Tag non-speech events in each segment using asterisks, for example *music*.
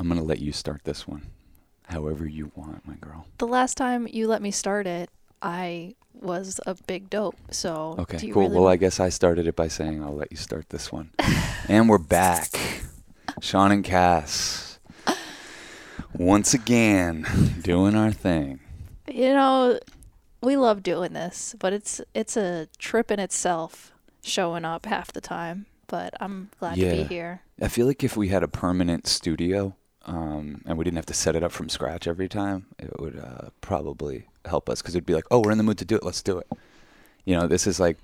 I'm gonna let you start this one, however you want, my girl. The last time you let me start it, I was a big dope. So Okay, cool. really well, I guess I started it by saying I'll let you start this one, *laughs* and we're back, Sean and Cass, once again doing our thing. you know, we love doing this, but it's it's a trip in itself showing up half the time. But I'm glad to be here. I feel like if we had a permanent studio, um, and we didn't have to set it up from scratch every time, it would uh, probably help us because it'd be like, oh, we're in the mood to do it, let's do it. You know, this is like,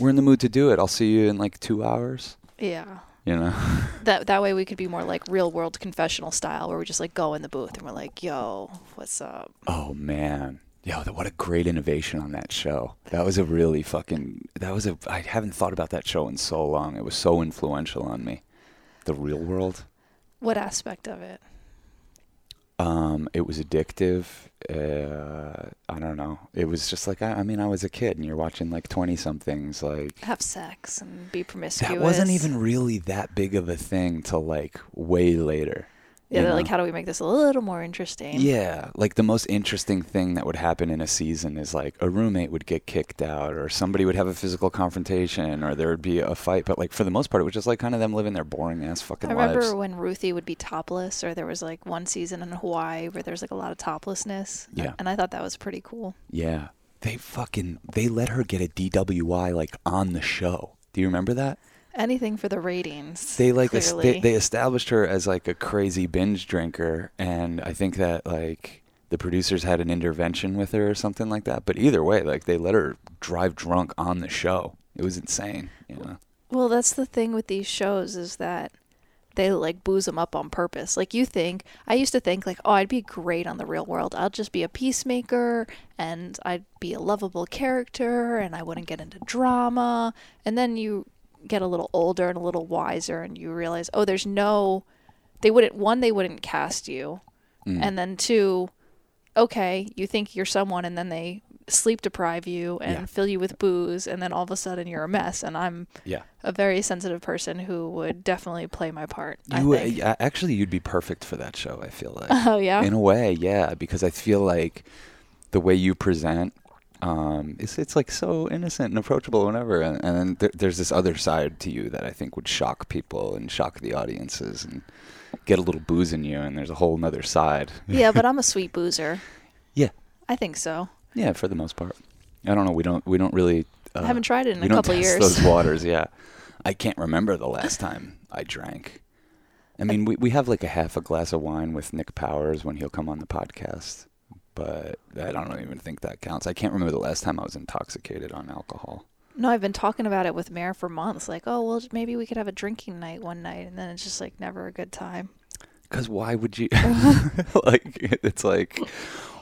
we're in the mood to do it. I'll see you in like two hours. Yeah. You know, *laughs* That that way we could be more like real world confessional style where we just like go in the booth and we're like, "Yo, what's up?" oh man, yo, what a great innovation on that show. That was a really fucking. That was a. I haven't thought about that show in so long. It was so influential on me. The real world. What aspect of it? Um, it was addictive. Uh, I don't know. It was just like I, I mean, I was a kid, and you're watching like twenty somethings. Like Have sex and be promiscuous. that wasn't even really that big of a thing till like way later. Yeah, they're like, how do we make this a little more interesting? Yeah, like the most interesting thing that would happen in a season is like a roommate would get kicked out, or somebody would have a physical confrontation, or there would be a fight. But like for the most part, it was just like kind of them living their boring ass fucking I remember lives. when Ruthie would be topless, or there was like one season in Hawaii where there was like a lot of toplessness. Yeah. And I thought that was pretty cool. Yeah, they fucking they let her get a DWI like on the show. Do you remember that? Anything for the ratings. they like es- clearly. they, they established her as like a crazy binge drinker and i think that like the producers had an intervention with her or something like that but either way like they let her drive drunk on the show it was insane you know Well, that's the thing with these shows is that they like booze them up on purpose. Like you think, I used to think like, oh, I'd be great on the real world. I'll just be a peacemaker and I'd be a lovable character and I wouldn't get into drama. And then you get a little older and a little wiser and you realize, oh, there's no they wouldn't one they wouldn't cast you. Mm. And then two, okay, you think you're someone and then they sleep deprive you and Yeah. fill you with booze and then all of a sudden you're a mess and I'm yeah a very sensitive person who would definitely play my part. I you think. uh, actually you'd be perfect for that show i feel like *laughs* Oh yeah. in a way yeah because i feel like the way you present um, it's it's like so innocent and approachable whenever and, and there, there's this other side to you that I think would shock people and shock the audiences and get a little booze in you and there's a whole nother side yeah, but *laughs* I'm a sweet boozer. Yeah. I think so. yeah for the most part I don't know we don't we don't really uh, I haven't tried it in a couple years. those *laughs* waters yeah I can't remember the last time I drank I mean we, we have like a half a glass of wine with Nick Powers when he'll come on the podcast but I don't even think that counts I can't remember the last time I was intoxicated on alcohol No, I've been talking about it with Mare for months. Like, oh well, maybe we could have a drinking night one night, and then it's just like never a good time. Because why would you? *laughs* *laughs* like, it's like,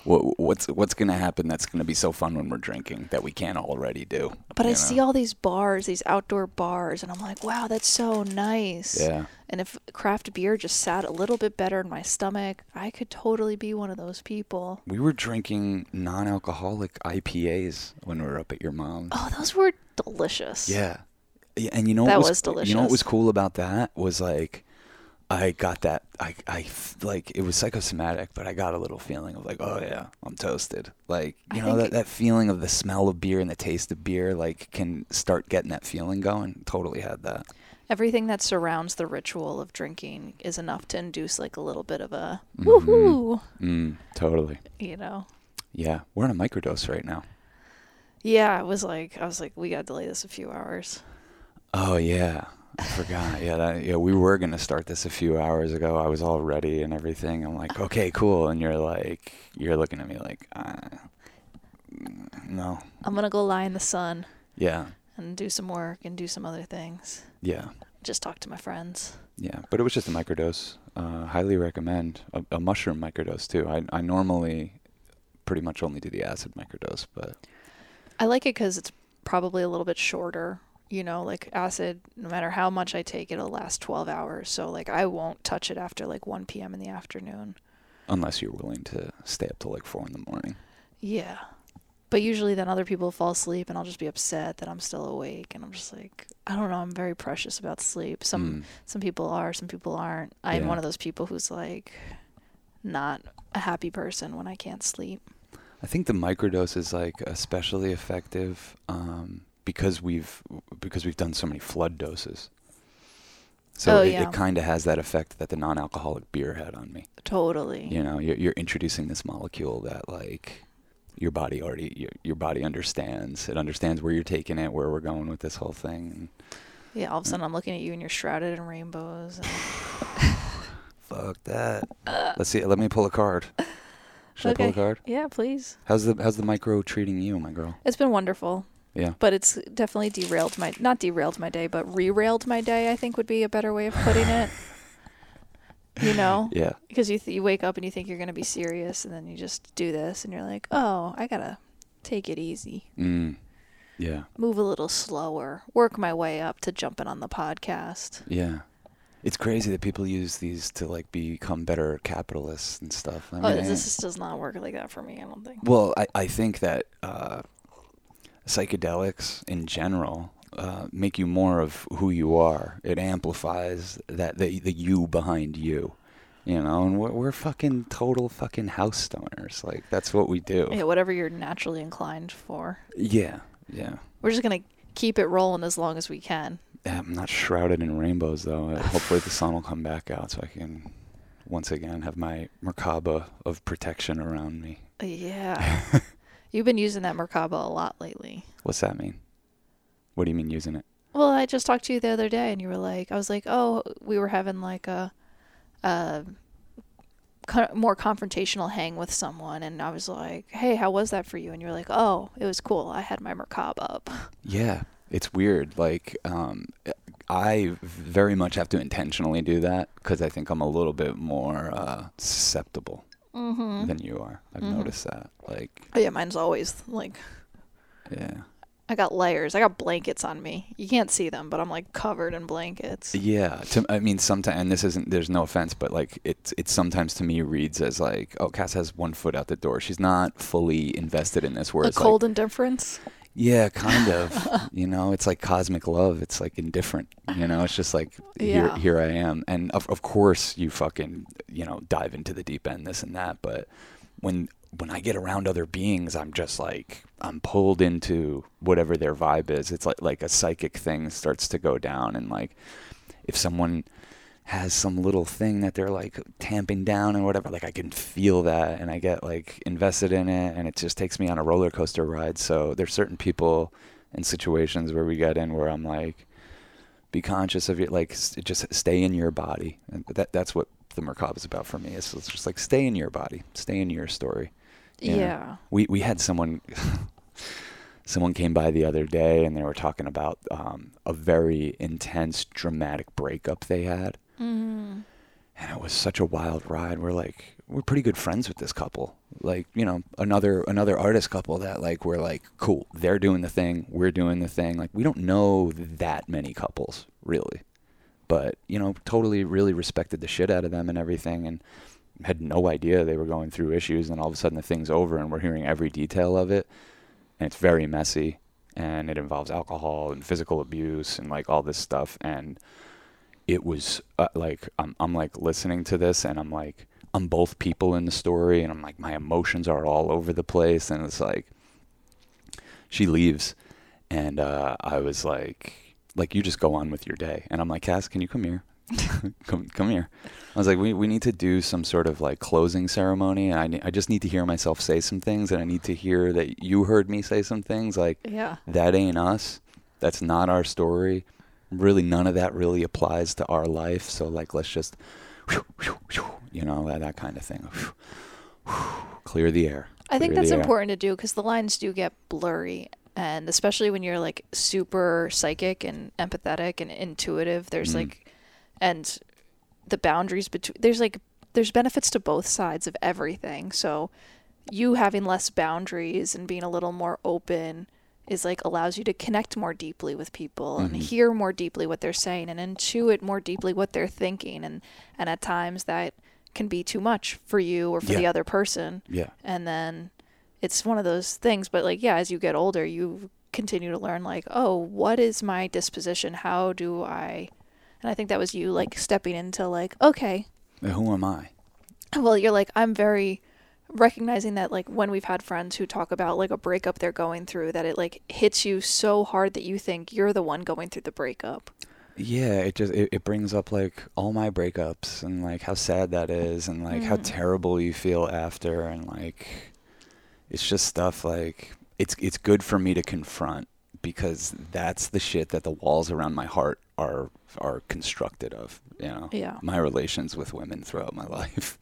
what, what's what's gonna happen? That's gonna be so fun when we're drinking that we can't already do. But I you see all these bars, these outdoor bars, and I'm like, wow, that's so nice. Yeah, And if craft beer just sat a little bit better in my stomach, I could totally be one of those people. we were drinking non-alcoholic IPAs when we were up at your mom's. Oh, those were delicious. Yeah. yeah, and you know That what was You know what was cool about that was like, I got that. I, I like it was psychosomatic, but I got a little feeling of like, oh yeah, I'm toasted. Like you I know that that feeling of the smell of beer and the taste of beer, like can start getting that feeling going. Totally had that. Everything that surrounds the ritual of drinking is enough to induce like a little bit of a Mhm. woohoo, Mm, totally. you know. Yeah, we're on a microdose right now. Yeah, it was like I was like, we gotta delay this a few hours. Oh yeah, I forgot. Yeah, that, yeah, we were gonna start this a few hours ago. I was all ready and everything. I'm like, okay, cool. And you're like, you're looking at me like, uh, no. I'm gonna go lie in the sun Yeah, and do some work and do some other things. yeah, Just talk to my friends. yeah. But it was just a microdose. Uh, highly recommend a, a mushroom microdose too. I I normally pretty much only do the acid microdose, but I like it because it's probably a little bit shorter. You know, like acid, no matter how much I take, it'll last 12 hours. So, like, I won't touch it after like 1 p.m. in the afternoon. unless you're willing to stay up till like four in the morning. Yeah. But usually then other people fall asleep and I'll just be upset that I'm still awake and I'm just like I don't know, I'm very precious about sleep. Some Mm. some people are, some people aren't. I'm Yeah. one of those people who's like not a happy person when I can't sleep. I think the microdose is like especially effective um, because we've because we've done so many flood doses. So Oh, it, yeah. it kind of has that effect that the non-alcoholic beer had on me. Totally. You know, you're, you're introducing this molecule that like your body already your, your body understands. It understands where you're taking it, where we're going with this whole thing. Yeah, all of a mm. sudden I'm looking at you and you're shrouded in rainbows. And *sighs* Fuck that. Let's see. Let me pull a card. Should I pull a card? yeah, please. How's the how's the micro treating you, my girl? It's been wonderful. Yeah. But it's definitely derailed my not derailed my day, but rerailed my day. I think would be a better way of putting it. *laughs* You know, Yeah. because you th- you wake up and you think you're gonna be serious, and then you just do this, and you're like, oh, I gotta take it easy, Mm. Yeah. move a little slower, work my way up to jumping on the podcast. Yeah. It's crazy that people use these to like become better capitalists and stuff. I oh, mean, this just does not work like that for me. I don't think. well, I, I think that uh, psychedelics in general uh, make you more of who you are. It amplifies that the, the you behind you. You know, and we're, we're fucking total fucking house stoners. Like that's what we do. Yeah, whatever you're naturally inclined for. Yeah, yeah. We're just gonna keep it rolling as long as we can. Yeah, I'm not shrouded in rainbows though. Uh, *laughs* Hopefully the sun will come back out so I can once again have my merkaba of protection around me. Yeah. *laughs* You've been using that Merkaba a lot lately. What's that mean? What do you mean using it? Well, I just talked to you the other day, and you were like, I was like, oh, we were having like a, a co- more confrontational hang with someone, and I was like, hey, how was that for you? And you were like, oh, it was cool. I had my Merkaba up. *laughs* Yeah, it's weird. Like, um, I very much have to intentionally do that because I think I'm a little bit more uh, susceptible Mm-hmm. than you are. I've Mhm. noticed that. Like, Oh, yeah, mine's always like, yeah. I got layers. I got blankets on me. You can't see them, but I'm like covered in blankets. Yeah, to, I mean, sometimes, and this isn't. There's no offense, but like, it's it's sometimes to me reads as like, oh, Cass has one foot out the door. She's not fully invested in this. Where A Whereas, cold like, indifference. Yeah, kind of. you know, it's like cosmic love. It's like indifferent. You know, it's just like here, here I am, and of of course you fucking you know dive into the deep end, this and that. But when when I get around other beings, I'm just like I'm pulled into whatever their vibe is. It's like like a psychic thing starts to go down, and like if someone has some little thing that they're like tamping down and whatever, like I can feel that, and I get like invested in it, and it just takes me on a roller coaster ride. So there's certain people and situations where we get in where I'm like, be conscious of your like just stay in your body. And that that's what the Merkaba is about for me. It's, it's just like stay in your body, stay in your story. Yeah. Yeah. We we had someone *laughs* someone came by the other day and they were talking about um, a very intense dramatic breakup they had. Mm. And it was such a wild ride. We're like we're pretty good friends with this couple. Like, you know, another another artist couple that like we're like, cool, they're doing the thing, we're doing the thing. Like we don't know that many couples, really. But, you know, totally really respected the shit out of them and everything and had no idea they were going through issues and all of a sudden the thing's over and we're hearing every detail of it. And it's very messy and it involves alcohol and physical abuse and like all this stuff and it was uh, like I'm I'm like listening to this and I'm like I'm both people in the story and I'm like my emotions are all over the place and it's like she leaves and uh, I was like like you just go on with your day and I'm like Cass can you come here *laughs* come come here I was like we we need to do some sort of like closing ceremony and I ne- I just need to hear myself say some things and I need to hear that you heard me say some things like Yeah. that ain't us. That's not our story. Really, none of that really applies to our life. So, like, let's just, you know, that, that kind of thing. Clear the air. I think that's important to do because the lines do get blurry. And especially when you're like super psychic and empathetic and intuitive, there's Mhm. like, and the boundaries between, there's like, there's benefits to both sides of everything. So you having less boundaries and being a little more open is like allows you to connect more deeply with people and Mhm. hear more deeply what they're saying and intuit more deeply what they're thinking. And, and at times that can be too much for you or for the other person Yeah. and then it's one of those things. But like, yeah, as you get older, you continue to learn like, oh, what is my disposition? How do I? And I think that was you like stepping into like, okay, Who am I? well, you're like, I'm very recognizing that like when we've had friends who talk about like a breakup they're going through, that it like hits you so hard that you think you're the one going through the breakup. Yeah, it just it, it brings up like all my breakups and like how sad that is and like how Mm. terrible you feel after and like it's just stuff like it's it's good for me to confront because that's the shit that the walls around my heart are are constructed of, you know. Yeah. My relations with women throughout my *laughs* life.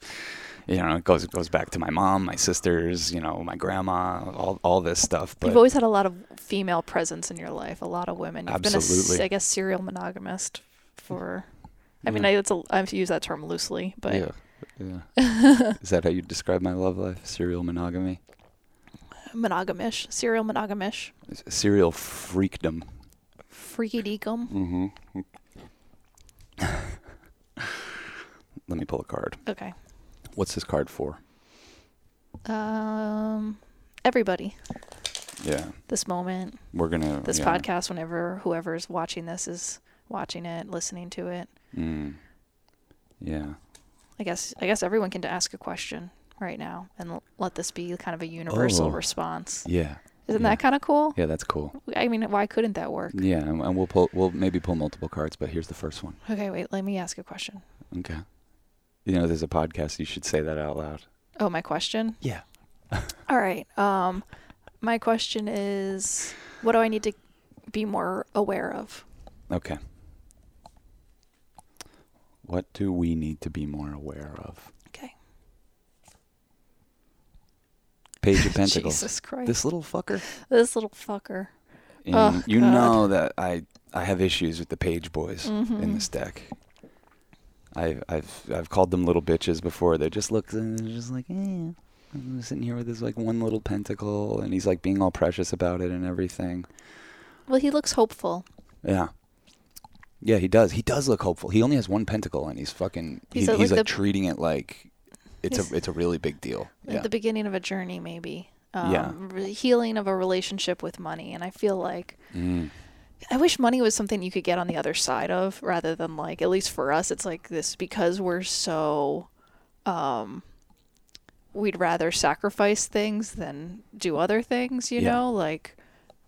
You know, it goes it goes back to my mom, my sisters, you know, my grandma, all all this stuff. But You've always had a lot of female presence in your life, a lot of women. You've been a, Absolutely. I guess, serial monogamist for. I mean, Yeah. I, it's a, I've used that term loosely, but yeah, yeah. *laughs* Is that how you describe my love life? Serial monogamy? monogamish, serial monogamish, Serial freakdom. freaky deacum. Mm-hmm. *laughs* Let me pull a card. Okay. What's this card for? Um, everybody, Yeah, this moment, we're gonna this yeah. podcast, whenever whoever's watching this is watching it, listening to it. Mm. Yeah, I guess I guess everyone can ask a question right now and l- let this be kind of a universal Oh. response. yeah, Isn't yeah. that kind of cool? yeah. That's cool. I mean, why couldn't that work? Yeah, and, and we'll pull. We'll maybe pull multiple cards, but here's the first one. Okay, wait, let me ask a question. Okay. You know, there's a podcast. You should say that out loud. Oh, my question? Yeah. *laughs* All right. Um my question is what do I need to be more aware of? Okay. What do we need to be more aware of? Okay. Page of *laughs* Pentacles. Jesus Christ. This little fucker. This little fucker. And Oh, you God. know that I I have issues with the page boys in Mhm. this deck. I've I've I've called them little bitches before. They just look and they're just like, eh. I'm sitting here with this like one little pentacle, and he's like being all precious about it and everything. Well, he looks hopeful. Yeah. Yeah, he does. He does look hopeful. He only has one pentacle, and he's fucking. He's He's, at, he's like, like the- treating it like it's a it's a really big deal. At Yeah. the beginning of a journey maybe. Um, Yeah. re- healing of a relationship with money and I feel like Mm. I wish money was something you could get on the other side of rather than like at least for us it's like this because we're so um we'd rather sacrifice things than do other things, you Yeah. know, like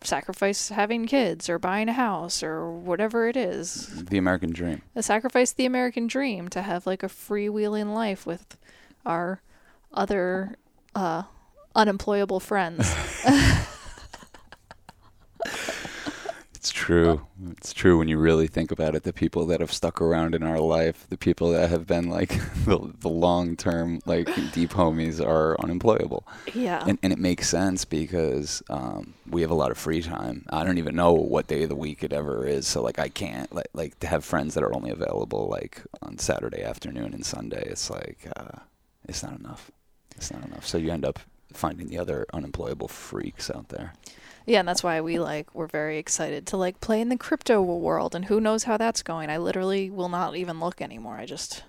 sacrifice having kids or buying a house or whatever it is. The American dream. Uh, Sacrifice the American dream to have like a freewheeling life with our other uh unemployable friends. *laughs* *laughs* It's true. It's true when you really think about it. The people that have stuck around in our life, the people that have been like *laughs* the, the long term, like deep homies, are unemployable. yeah. And, and it makes sense because um, we have a lot of free time. I don't even know what day of the week it ever is. So, like, I can't, like, like to have friends that are only available like on Saturday afternoon and Sunday. It's like, uh, it's not enough. It's not enough. So, you end up finding the other unemployable freaks out there. Yeah, and that's why we like we're very excited to like play in the crypto world and who knows how that's going. I literally will not even look anymore. I just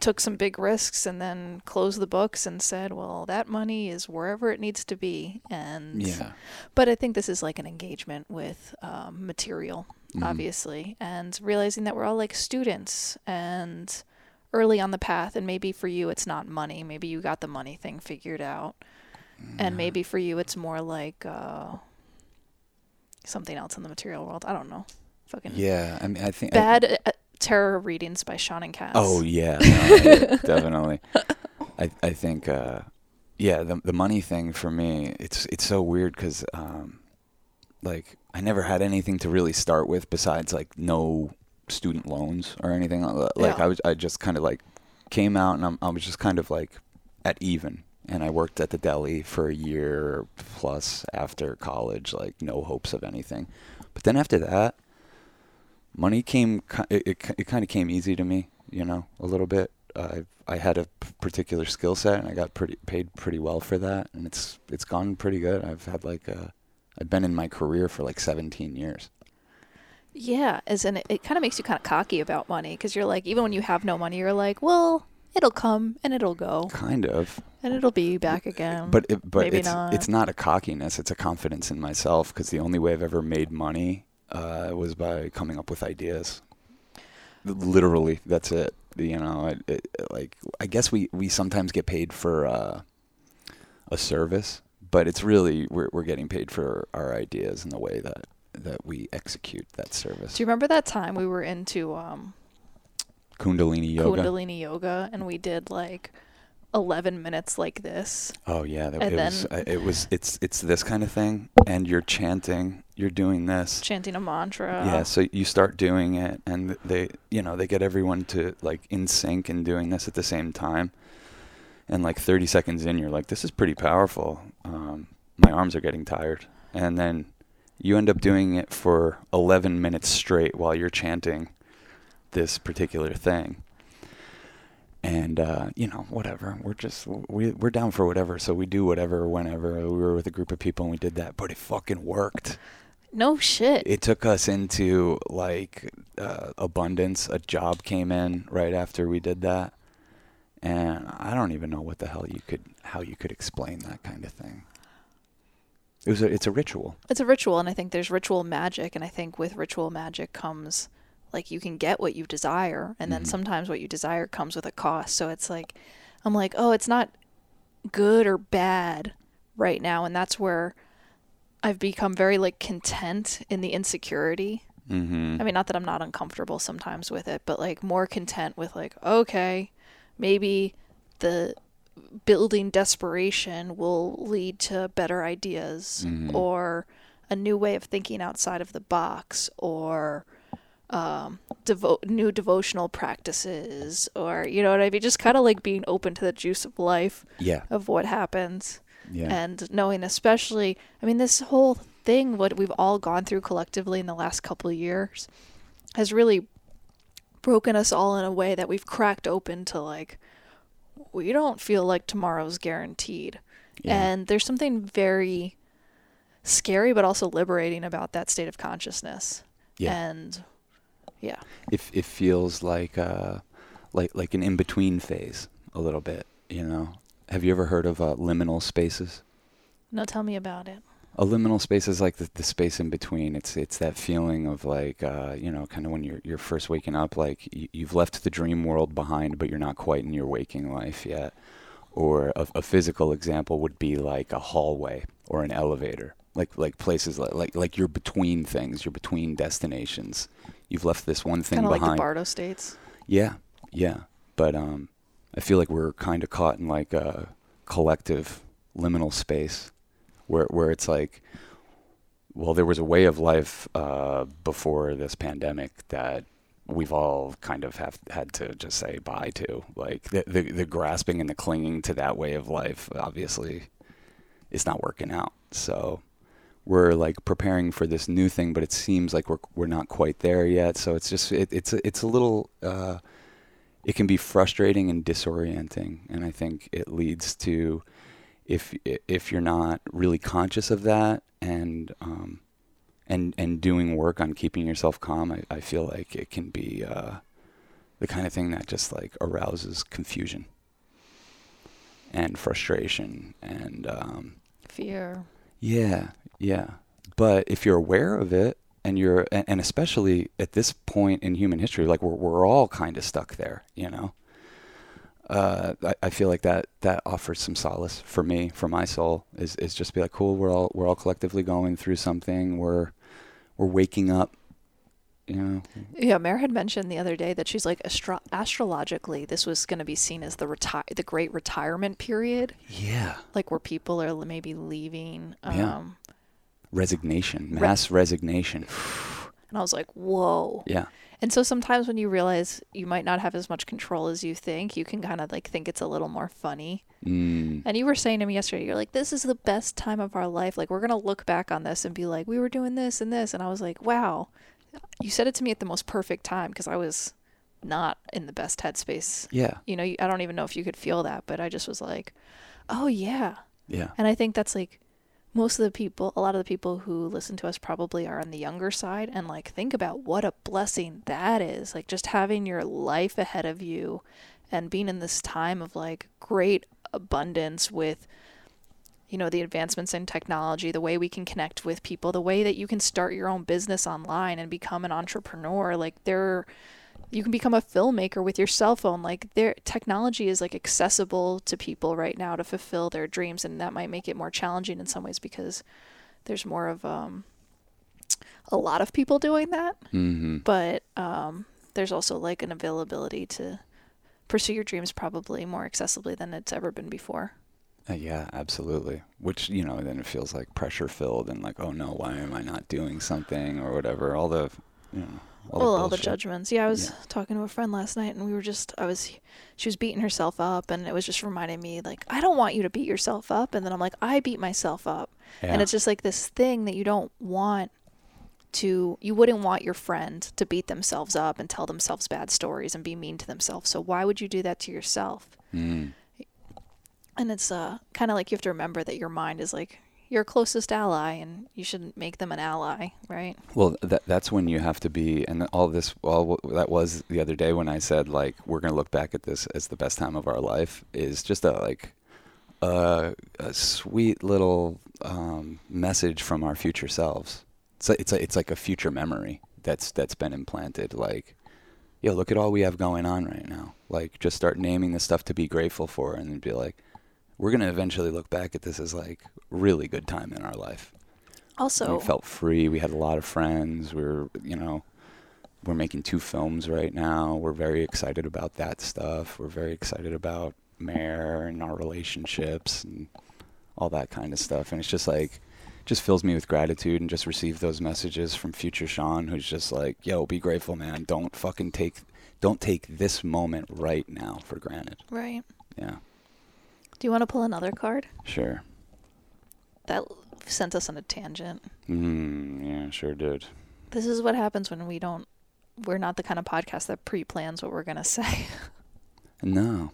took some big risks and then closed the books and said, "Well, that money is wherever it needs to be." And Yeah. but I think this is like an engagement with um, material, Mhm. obviously, and realizing that we're all like students and early on the path. And maybe for you, it's not money. Maybe you got the money thing figured out, and maybe for you, it's more like uh, something else in the material world. I don't know. Fucking Yeah. I mean, I think. I- bad uh, tarot readings by Sean and Cass. Oh yeah, no, *laughs* yeah, definitely. I I think uh, yeah, the the money thing for me, it's it's so weird because um, like I never had anything to really start with besides like no student loans or anything. Like Yeah. I was I just kind of like came out and I'm, I was just kind of like at even. And I worked at the deli for a year plus after college, like no hopes of anything. But then after that, money came it, it, it kind of came easy to me you know a little bit. Uh, i had a particular skill set and i got pretty paid pretty well for that. And it's it's gone pretty good. I've had like a i've been in my career for like 17 years. Yeah, as in it, it kind of makes you kind of cocky about money because you're like, even when you have no money, you're like, well, it'll come and it'll go kind of. and it'll be back again. But it, but maybe it's not. it's not a cockiness. It's a confidence in myself because the only way I've ever made money uh, was by coming up with ideas. Literally, that's it. You know, it, it, like I guess we we sometimes get paid for uh, a service, but it's really we're we're getting paid for our ideas and the way that that we execute that service. Do you remember that time we were into um, Kundalini yoga. Kundalini yoga and we did like 11 minutes like this? Oh yeah, that, And it was. then- uh, It was. It's it's this kind of thing, and you're chanting. You're doing this. chanting a mantra. Yeah, so you start doing it, and they, you know, they get everyone to like in sync and doing this at the same time. And like 30 seconds in, you're like, this is pretty powerful. Um, my arms are getting tired, and then you end up doing it for 11 minutes straight while you're chanting this particular thing. And uh, you know, whatever. We're just we we're down for whatever. So we do whatever whenever. We were with a group of people and we did that, but it fucking worked No shit. it took us into like uh, abundance. A job came in right after we did that, and I don't even know what the hell you could how you could explain that kind of thing. It was a, it's a ritual. It's a ritual, and I think there's ritual magic, and I think with ritual magic comes like you can get what you desire, and then Mhm. sometimes what you desire comes with a cost. So it's like, I'm like, oh, it's not good or bad right now, and that's where I've become very like content in the insecurity. Mm-hmm. I mean, not that I'm not uncomfortable sometimes with it, but like more content with like, okay, maybe the building desperation will lead to better ideas Mhm. or a new way of thinking outside of the box or um, devo- new devotional practices or you know what I mean? Just kind of like being open to the juice of life yeah, of what happens yeah, and knowing especially i mean this whole thing what we've all gone through collectively in the last couple of years has really broken us all in a way that we've cracked open to like we don't feel like tomorrow's guaranteed yeah. and there's something very scary but also liberating about that state of consciousness yeah. and yeah it it feels like uh like like an in between phase a little bit. You know, have you ever heard of uh, liminal spaces? no tell me about it a liminal space is like the, the space in between. It's it's that feeling of like uh, you know, kind of when you're you're first waking up, like you, you've left the dream world behind, but you're not quite in your waking life yet. Or a, a physical example would be like a hallway or an elevator, like like places like like, like you're between things, you're between destinations. You've left this one thing kind of like behind. the bardo states Yeah, yeah. But um, I feel like we're kind of caught in like a collective liminal space, where where it's like, well, there was a way of life uh, before this pandemic that we've all kind of have had to just say bye to. Like the the, the grasping and the clinging to that way of life, obviously, is not working out. So we're like preparing for this new thing, but it seems like we're we're not quite there yet. So it's just it, it's a, it's a little uh, it can be frustrating and disorienting, and I think it leads to if if you're not really conscious of that and um, and and doing work on keeping yourself calm, I, I feel like it can be uh, the kind of thing that just like arouses confusion and frustration and um, fear yeah, yeah. But if you're aware of it and you're and, and especially at this point in human history, like we're we're all kind of stuck there, you know. Uh, I, I feel like that that offers some solace for me, for my soul, is is just be like, cool, we're all we're all collectively going through something. We're we're waking up, you know. Yeah, Mare had mentioned the other day that she's like astro- astrologically, this was going to be seen as the retire the great retirement period, Yeah. like where people are maybe leaving. Um, Yeah. Resignation, Re- mass resignation. And I was like, whoa. Yeah. And so sometimes when you realize you might not have as much control as you think, you can kind of like think it's a little more funny. Mm. And you were saying to me yesterday, you're like, this is the best time of our life. Like, we're going to look back on this and be like, we were doing this and this. And I was like, wow, you said it to me at the most perfect time because I was not in the best headspace. Yeah. You know, I don't even know if you could feel that, but I just was like, oh, yeah. Yeah. And I think that's like most of the people, a lot of the people who listen to us probably are on the younger side. And like, think about what a blessing that is. Like, just having your life ahead of you and being in this time of like great abundance with you know the advancements in technology the way we can connect with people the way that you can start your own business online and become an entrepreneur like there you can become a filmmaker with your cell phone like their technology is like accessible to people right now to fulfill their dreams and that might make it more challenging in some ways because there's more of um a lot of people doing that Mm-hmm. but um there's also like an availability to pursue your dreams probably more accessibly than it's ever been before Uh, yeah, absolutely. Which you know, then it feels like pressure filled and like, oh no, why am I not doing something or whatever? All the, you know, all well, the all the judgments. Yeah, I was Yeah. talking to a friend last night, and we were just, I was, she was beating herself up, and it was just reminding me, like, I don't want you to beat yourself up. And then I'm like, I beat myself up. Yeah. And it's just like this thing that you don't want to, you wouldn't want your friend to beat themselves up and tell themselves bad stories and be mean to themselves. So why would you do that to yourself? Mm. And it's uh, kind of like you have to remember that your mind is like your closest ally, and you shouldn't make them an ally, right? Well, that that's when you have to be, and all this, all that was the other day when I said like we're gonna look back at this as the best time of our life is just a like a, a sweet little um, message from our future selves. It's like, it's like, it's like a future memory that's that's been implanted. Like, yo, look at all we have going on right now. Like, just start naming the stuff to be grateful for, and be like, we're gonna eventually look back at this as like really good time in our life. Also, We felt free. We had a lot of friends. We are you know, we're making two films right now. We're very excited about that stuff. We're very excited about Mare and our relationships and all that kind of stuff. And it's just like, just fills me with gratitude and just receive those messages from future Sean, who's just like, yo, be grateful, man. Don't fucking take, don't take this moment right now for granted. right? Yeah, Do you want to pull another card? sure. That sent us on a tangent. Mm, yeah, sure did. This is what happens when we don't. We're not the kind of podcast that pre-plans what we're gonna *laughs* say. No,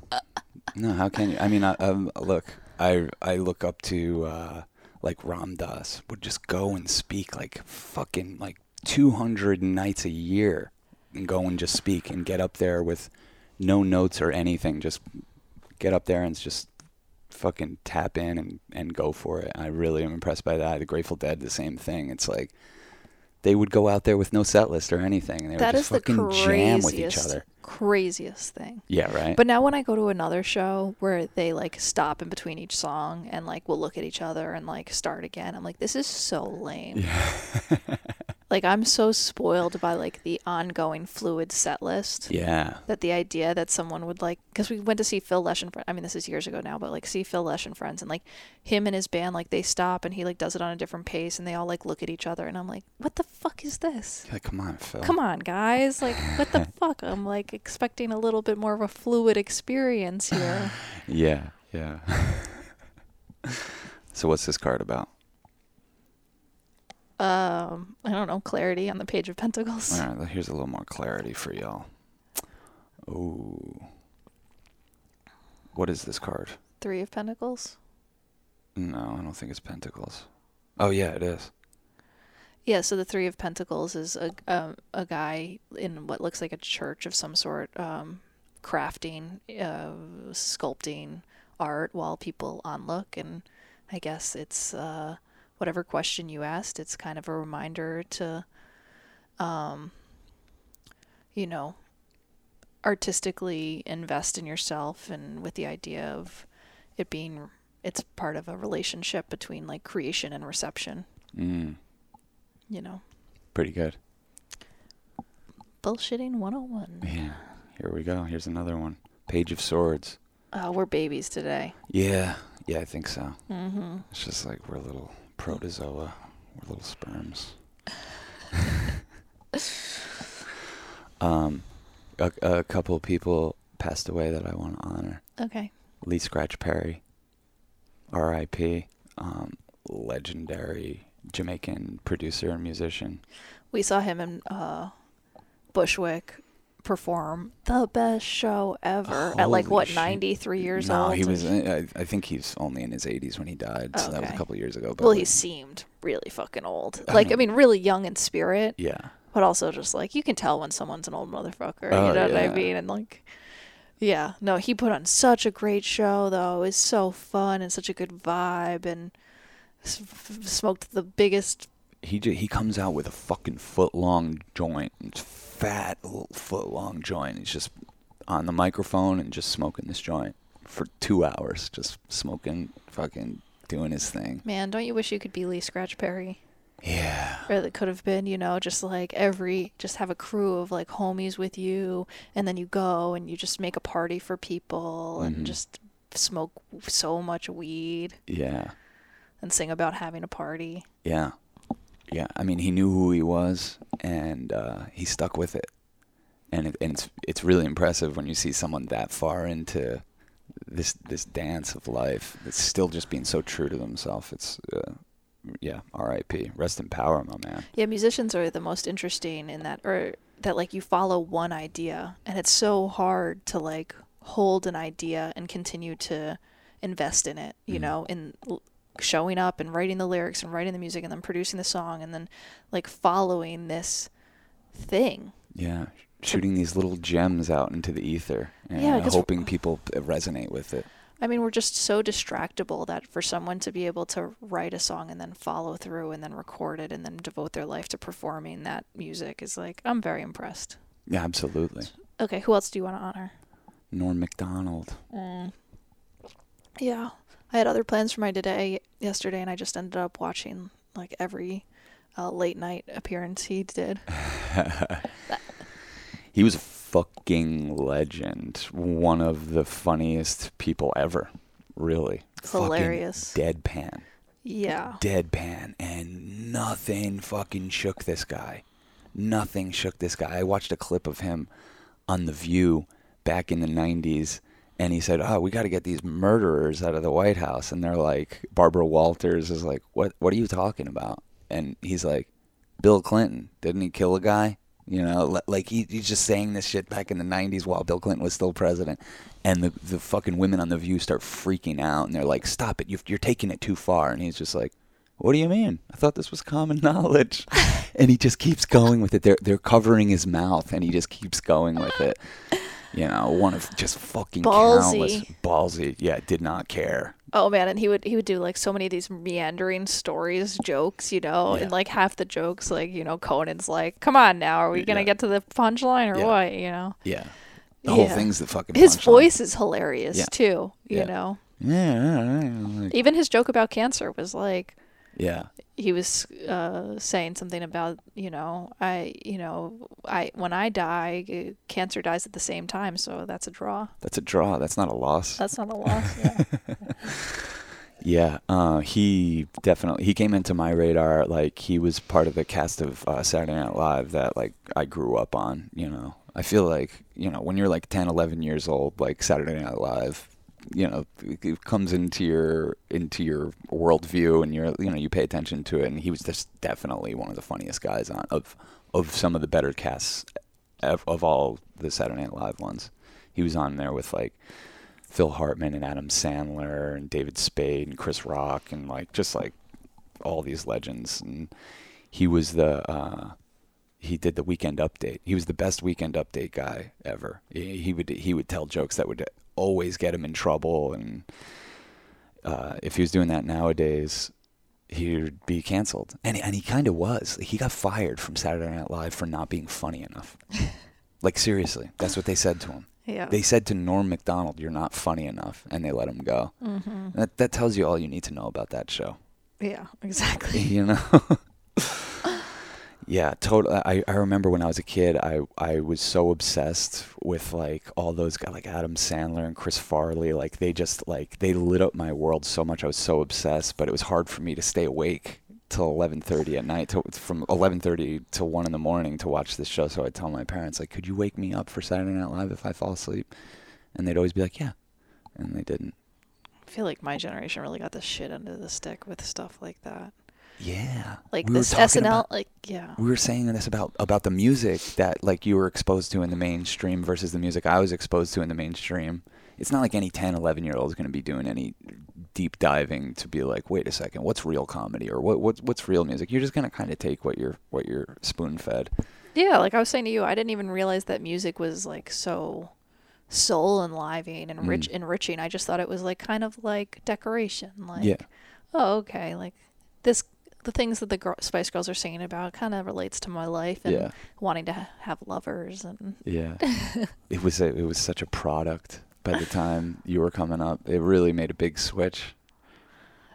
no. How can you? I mean, I, um, look, I I look up to uh, like Ram Dass would just go and speak like fucking like 200 nights a year and go and just speak and get up there with no notes or anything. Just get up there and just fucking tap in and, and go for it. I really am impressed by that. The Grateful Dead, the same thing. It's like they would go out there with no set list or anything. And they that would is just the fucking jam with each craziest, other. craziest thing. Yeah, right. But now when I go to another show where they like stop in between each song and like we'll look at each other and like start again, I'm like, this is so lame. yeah. *laughs* Like I'm so spoiled by like the ongoing fluid set list. yeah. that the idea that someone would like because we went to see Phil Lesh and Friends. I mean, this is years ago now, but like see Phil Lesh and Friends, and like him and his band, like they stop and he like does it on a different pace, and they all like look at each other, and I'm like, what the fuck is this? Like, come on, Phil. Come on, guys! Like, what the *laughs* fuck? I'm like expecting a little bit more of a fluid experience here. *laughs* Yeah, yeah. *laughs* so what's this card about? Um, I don't know, clarity on the page of Pentacles. All right, here's a little more clarity for y'all. Ooh. What is this card? Three of Pentacles. No, I don't think it's Pentacles. Oh yeah, it is. Yeah, so the Three of Pentacles is a um, a guy in what looks like a church of some sort, um, crafting, uh, sculpting art while people onlook, and I guess it's uh, whatever question you asked. It's kind of a reminder to, um, you know, artistically invest in yourself, and with the idea of it being it's part of a relationship between like creation and reception. Mm, You know. pretty good. Bullshitting 101. Yeah. Here we go. Here's another one. Page of Swords. Oh, we're babies today. Yeah. Yeah, I think so. Mm-hmm. It's just like we're little protozoa. We're little sperms. *laughs* um, a, a couple of people passed away that I want to honor. Okay. Lee Scratch Perry, R.I.P. Um, legendary Jamaican producer and musician. We saw him in uh, Bushwick perform the best show ever at like what shit. 93 years no, old. he was. Uh, I, I think he's only in his 80s when he died. So that was a couple years ago. But well, he seemed really fucking old. Like I mean- mean, really young in spirit, Yeah. but also just like you can tell when someone's an old motherfucker. Oh, you know what I mean? And like Yeah, no, he put on such a great show though. It was so fun and such a good vibe, and s- f- smoked the biggest. He j- he comes out with a fucking foot long joint, it's fat foot long joint. He's just on the microphone and just smoking this joint for two hours, just smoking, fucking doing his thing. Man, don't you wish you could be Lee Scratch Perry? Yeah. Or that could have been, you know, just like every, just have a crew of like homies with you, and then you go and you just make a party for people and mm-hmm. just smoke so much weed Yeah. and sing about having a party. Yeah. Yeah. I mean, he knew who he was and uh, he stuck with it. And, it, and it's it's really impressive when you see someone that far into this this dance of life that's still just being so true to themselves. It's uh, yeah, R.I.P. Rest in power, my man. Yeah, musicians are the most interesting in that, or that like you follow one idea, and it's so hard to like hold an idea and continue to invest in it. You Mhm. know, in showing up and writing the lyrics and writing the music and then producing the song and then like following this thing. Yeah, shooting these little gems out into the ether and Yeah, hoping people resonate with it. I mean, we're just so distractible that for someone to be able to write a song and then follow through and then record it and then devote their life to performing that music is like, I'm very impressed. Yeah, absolutely. Okay, who else do you want to honor? Norm Macdonald. Mm. Yeah. I had other plans for my today yesterday and I just ended up watching like every uh, late night appearance he did. *laughs* *laughs* He was a fucking legend. One of the funniest people ever. Really. Fucking Hilarious. deadpan. Yeah. Deadpan. And nothing fucking shook this guy. Nothing shook this guy. I watched a clip of him on The View back in the 90s. And he said, "Oh, we got to get these murderers out of the White House." And they're like, Barbara Walters is like, "What? What are you talking about?" And he's like, Bill Clinton, didn't he kill a guy? You know, like he, he's just saying this shit back in the '90s while Bill Clinton was still president, and the the fucking women on the View start freaking out, and they're like, "Stop it! You've, you're taking it too far." And he's just like, "What do you mean? I thought this was common *laughs* knowledge." and he just keeps going with it. They're they're covering his mouth, and he just keeps going with it. You know, one of just fucking countless Ballsy. ballsy. Yeah, did not care. Oh man, and he would he would do like so many of these meandering stories, jokes, you know, Yeah. and like half the jokes, like you know, Conan's like, "Come on now, are we gonna Yeah. get to the punchline or Yeah. what?" You know, Yeah, the whole thing's the fucking. his punchline. voice is hilarious Yeah. too. You know, yeah, like- even his joke about cancer was like yeah. He was uh, saying something about you know I you know I when I die, cancer dies at the same time, so that's a draw. That's a draw. That's not a loss. That's not a loss. Yeah. *laughs* Yeah, uh, he definitely he came into my radar like he was part of the cast of uh, Saturday Night Live that like I grew up on. You know, I feel like you know when you're like 10, 11 years old, like Saturday Night Live, you know, it comes into your into your worldview and you're you know you pay attention to it. And he was just definitely one of the funniest guys on of of some of the better casts of, of all the Saturday Night Live ones. He was on there with like Phil Hartman and Adam Sandler and David Spade and Chris Rock and like just like all these legends and he was the uh he did the weekend update. He was the best weekend update guy ever. He, he would he would tell jokes that would always get him in trouble and uh if he was doing that nowadays he would be canceled. And and he kind of was. He got fired from Saturday Night Live for not being funny enough. *laughs* like seriously, that's what they said to him. yeah. They said to Norm Macdonald, "You're not funny enough," and they let him go. hmm That that tells you all you need to know about that show. Yeah. *laughs* Exactly. You know. *laughs* yeah, totally. I, I remember when I was a kid, I I was so obsessed with like all those guys, like Adam Sandler and Chris Farley. Like they just like they lit up my world so much. I was so obsessed, but it was hard for me to stay awake till 11:30 at night, to, from 11:30 to one in the morning to watch this show. So I'd tell my parents like, "Could you wake me up for Saturday Night Live if I fall asleep?" And they'd always be like, "Yeah," and they didn't. I feel like my generation really got the shit under the stick with stuff like that. Yeah, Like We this SNL, about- like yeah. we were saying this about about the music that like you were exposed to in the mainstream versus the music I was exposed to in the mainstream. It's not like any 10, 11 year old is going to be doing any deep diving to be like, wait a second, what's real comedy or what, what what's real music? You're just going to kind of take what you're what you're spoon fed. Yeah, like I was saying to you, I didn't even realize that music was like so soul enlivening and rich Mm. enriching. I just thought it was like kind of like decoration. Like, Yeah. oh, okay, like this. The things that the girl, Spice Girls are singing about kind of relates to my life and Yeah. wanting to ha- have lovers and Yeah. *laughs* it was a, it was such a product by the time you were coming up. It really made a big switch.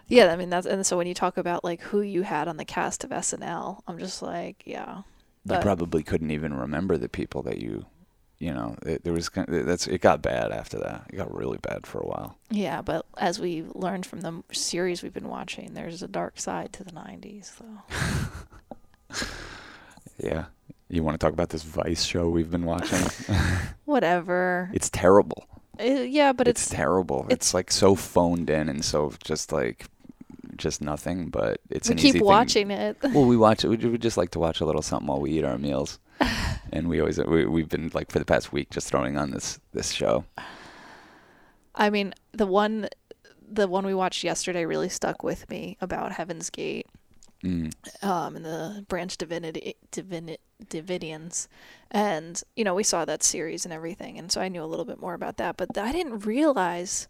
yeah. I mean that's and so when you talk about like who you had on the cast of SNL, I'm just like yeah. you But- probably couldn't even remember the people that you you know it, there was that's it got bad after that. It got really bad for a while. Yeah, but as we learned from the series we've been watching, there's a dark side to the 90s, though. *laughs* yeah. You want to talk about this vice show we've been watching? *laughs* Whatever. it's terrible. Uh, yeah, but it's, it's, terrible. it's, it's- like so phoned in and so just like just nothing but it's we an keep easy thing- watching it. well we watch *laughs* it we, we just like to watch a little something while we eat our meals and we always we, we've been like for the past week just throwing on this this show I mean, the one the one we watched yesterday really stuck with me about Heaven's Gate mm. um, and the Branch Divinity Divini, Davidians. And, you know, we saw that series and everything, and so I knew a little bit more about that. But I didn't realize,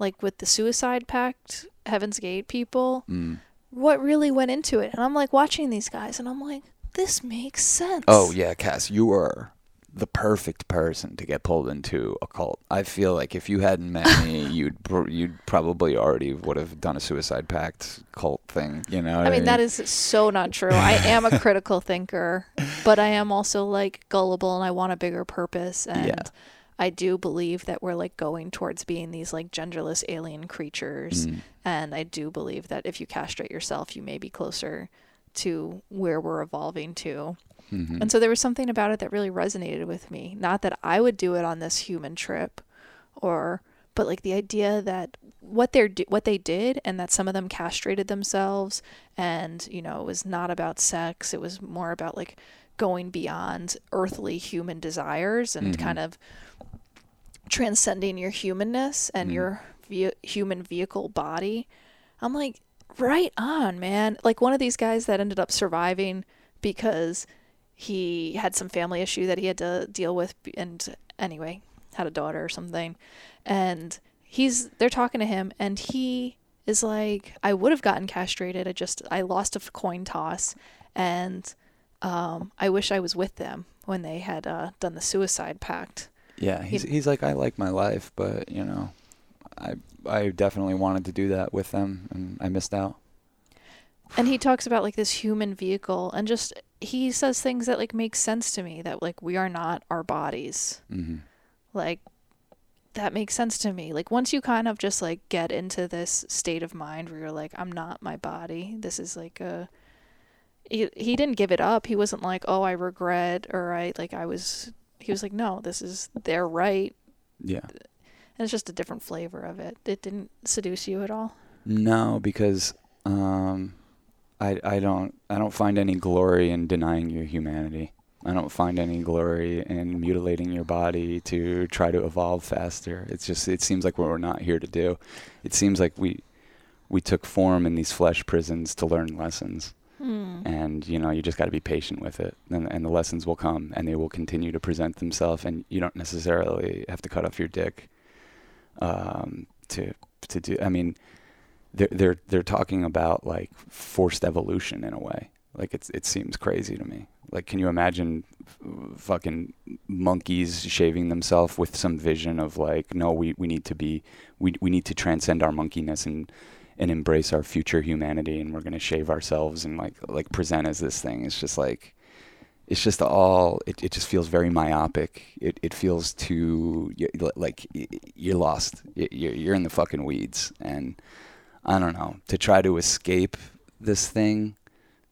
like, with the Suicide Pact, Heaven's Gate people, Mm. what really went into it. And I'm like watching these guys and I'm like, this makes sense. Oh yeah, Cass, you are the perfect person to get pulled into a cult. I feel like if you hadn't met me, *laughs* you'd pr- you'd probably already would have done a suicide pact cult thing. You know? what I mean, that is so not true. I am a critical *laughs* thinker, but I am also like gullible and I want a bigger purpose. And Yeah. I do believe that we're like going towards being these like genderless alien creatures. Mm. And I do believe that if you castrate yourself, you may be closer to where we're evolving to. Mhm. And so there was something about it that really resonated with me. Not that I would do it on this human trip or but like the idea that what they're what they did and that some of them castrated themselves and you know it was not about sex it was more about like going beyond earthly human desires and Mhm. kind of transcending your humanness and Mhm. your ve- human vehicle body i'm like right on man. Like one of these guys that ended up surviving because he had some family issue that he had to deal with and anyway had a daughter or something. And he's they're talking to him and he is like i would have gotten castrated. I just i lost a coin toss and um, i wish i was with them when they had uh, done the suicide pact. Yeah, he's he's like I like my life, but you know, I I definitely wanted to do that with them, and I missed out. and he talks about like this human vehicle and just he says things that like make sense to me that like we are not our bodies. Hmm like that makes sense to me. Like once you kind of just like get into this state of mind where you're like i'm not my body this is like a he, he didn't give it up. He wasn't like oh i regret or i like i was he was like no this is their right. Yeah. It's just a different flavor of it it didn't seduce you at all No, because um, I I don't I don't find any glory in denying your humanity. I don't find any glory in mutilating your body to try to evolve faster. It's just it seems like what we're not here to do. It seems like we we took form in these flesh prisons to learn lessons, hmm. and you know you just got to be patient with it, and and the lessons will come, and they will continue to present themselves, and you don't necessarily have to cut off your dick um, to to do. I mean, they're they're they're talking about like forced evolution in a way. Like it's it seems crazy to me. Like, can you imagine fucking monkeys shaving themselves with some vision of like, no, we, we need to be, we we need to transcend our monkeyness and and embrace our future humanity, and we're gonna shave ourselves and like like present as this thing. It's just like, it's just all. It it just feels very myopic. It it feels too like you're lost. You're you're in the fucking weeds, and I don't know to try to escape this thing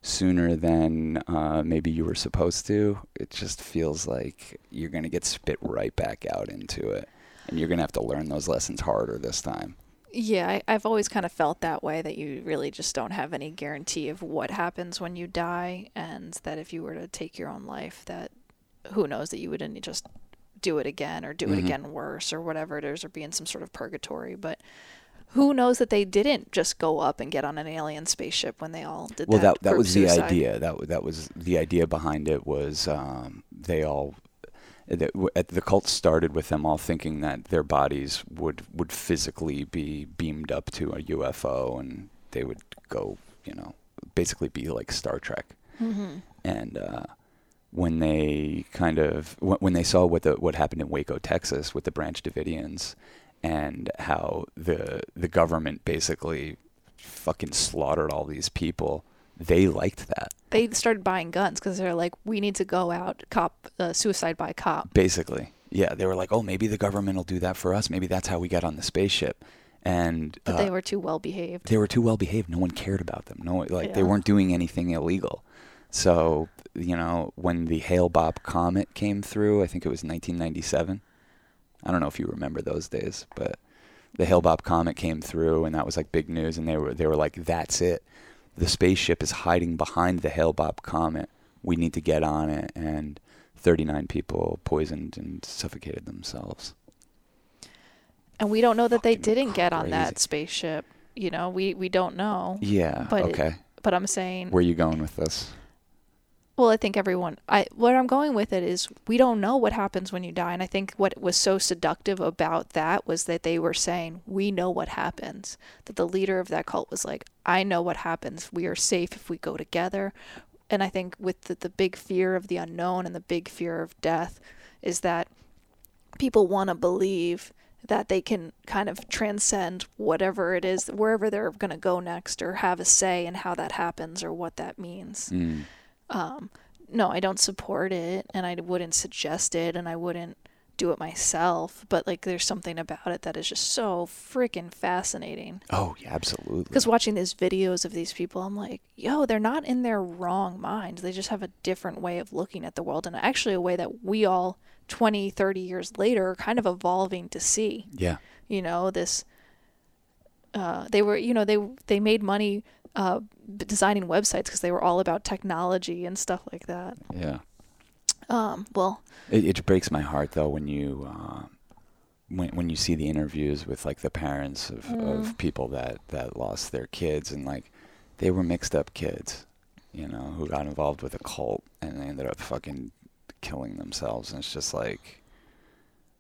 sooner than uh, maybe you were supposed to. It just feels like you're gonna get spit right back out into it, and you're gonna have to learn those lessons harder this time. Yeah, I, I've always kind of felt that way that you really just don't have any guarantee of what happens when you die, and that if you were to take your own life, that who knows that you wouldn't just do it again or do it Mhm. again worse or whatever it is or be in some sort of purgatory. But who knows that they didn't just go up and get on an alien spaceship when they all did Well, that. Well, that that was the idea. That that was the idea behind it was um, they all The, the cult started with them all thinking that their bodies would would physically be beamed up to a UFO, and they would go, you know, basically be like Star Trek. Mm-hmm. And uh, when they kind of when, when they saw what the what happened in Waco, Texas, with the Branch Davidians, and how the the government basically fucking slaughtered all these people, they liked that. They started buying guns because they're like, we need to go out, cop, uh, suicide by cop. Basically, yeah, they were like, oh, maybe the government will do that for us. Maybe that's how we got on the spaceship. And But uh, they were too well behaved. they were too well behaved. No one cared about them. No, like they weren't doing anything illegal. So you know, when the Hale Bopp comet came through, I think it was 1997. I don't know if you remember those days, but the Hale Bopp comet came through, and that was like big news. And they were they were like, "That's it. The spaceship is hiding behind the Hale Bopp comet. We need to get on it." And 39 people poisoned and suffocated themselves. And we don't know that they didn't get on that spaceship. You know, we, we don't know. Yeah. But it- okay. But I'm saying, Where are you going with this? Well, I think everyone, I where I'm going with it is we don't know what happens when you die. And I think what was so seductive about that was that they were saying, we know what happens. That the leader of that cult was like, I know what happens. We are safe if we go together. And I think with the, the big fear of the unknown and the big fear of death is that people want to believe that they can kind of transcend whatever it is, wherever they're going to go next, or have a say in how that happens or what that means. Mm. Um, no, I don't support it, and I wouldn't suggest it, and I wouldn't do it myself. But like, there's something about it that is just so freaking fascinating. Oh, yeah, absolutely. Because watching these videos of these people, I'm like, yo, they're not in their wrong minds. They just have a different way of looking at the world, and actually a way that we all, 20, 30 years later, are kind of evolving to see. Yeah. You know, this. Uh, they were, you know, they they made money uh, designing websites because they were all about technology and stuff like that. Yeah. Um, well, It, it breaks my heart though when you uh, when when you see the interviews with like the parents of, Mm. of people that that lost their kids and like they were mixed up kids, you know, who got involved with a cult and they ended up fucking killing themselves and it's just like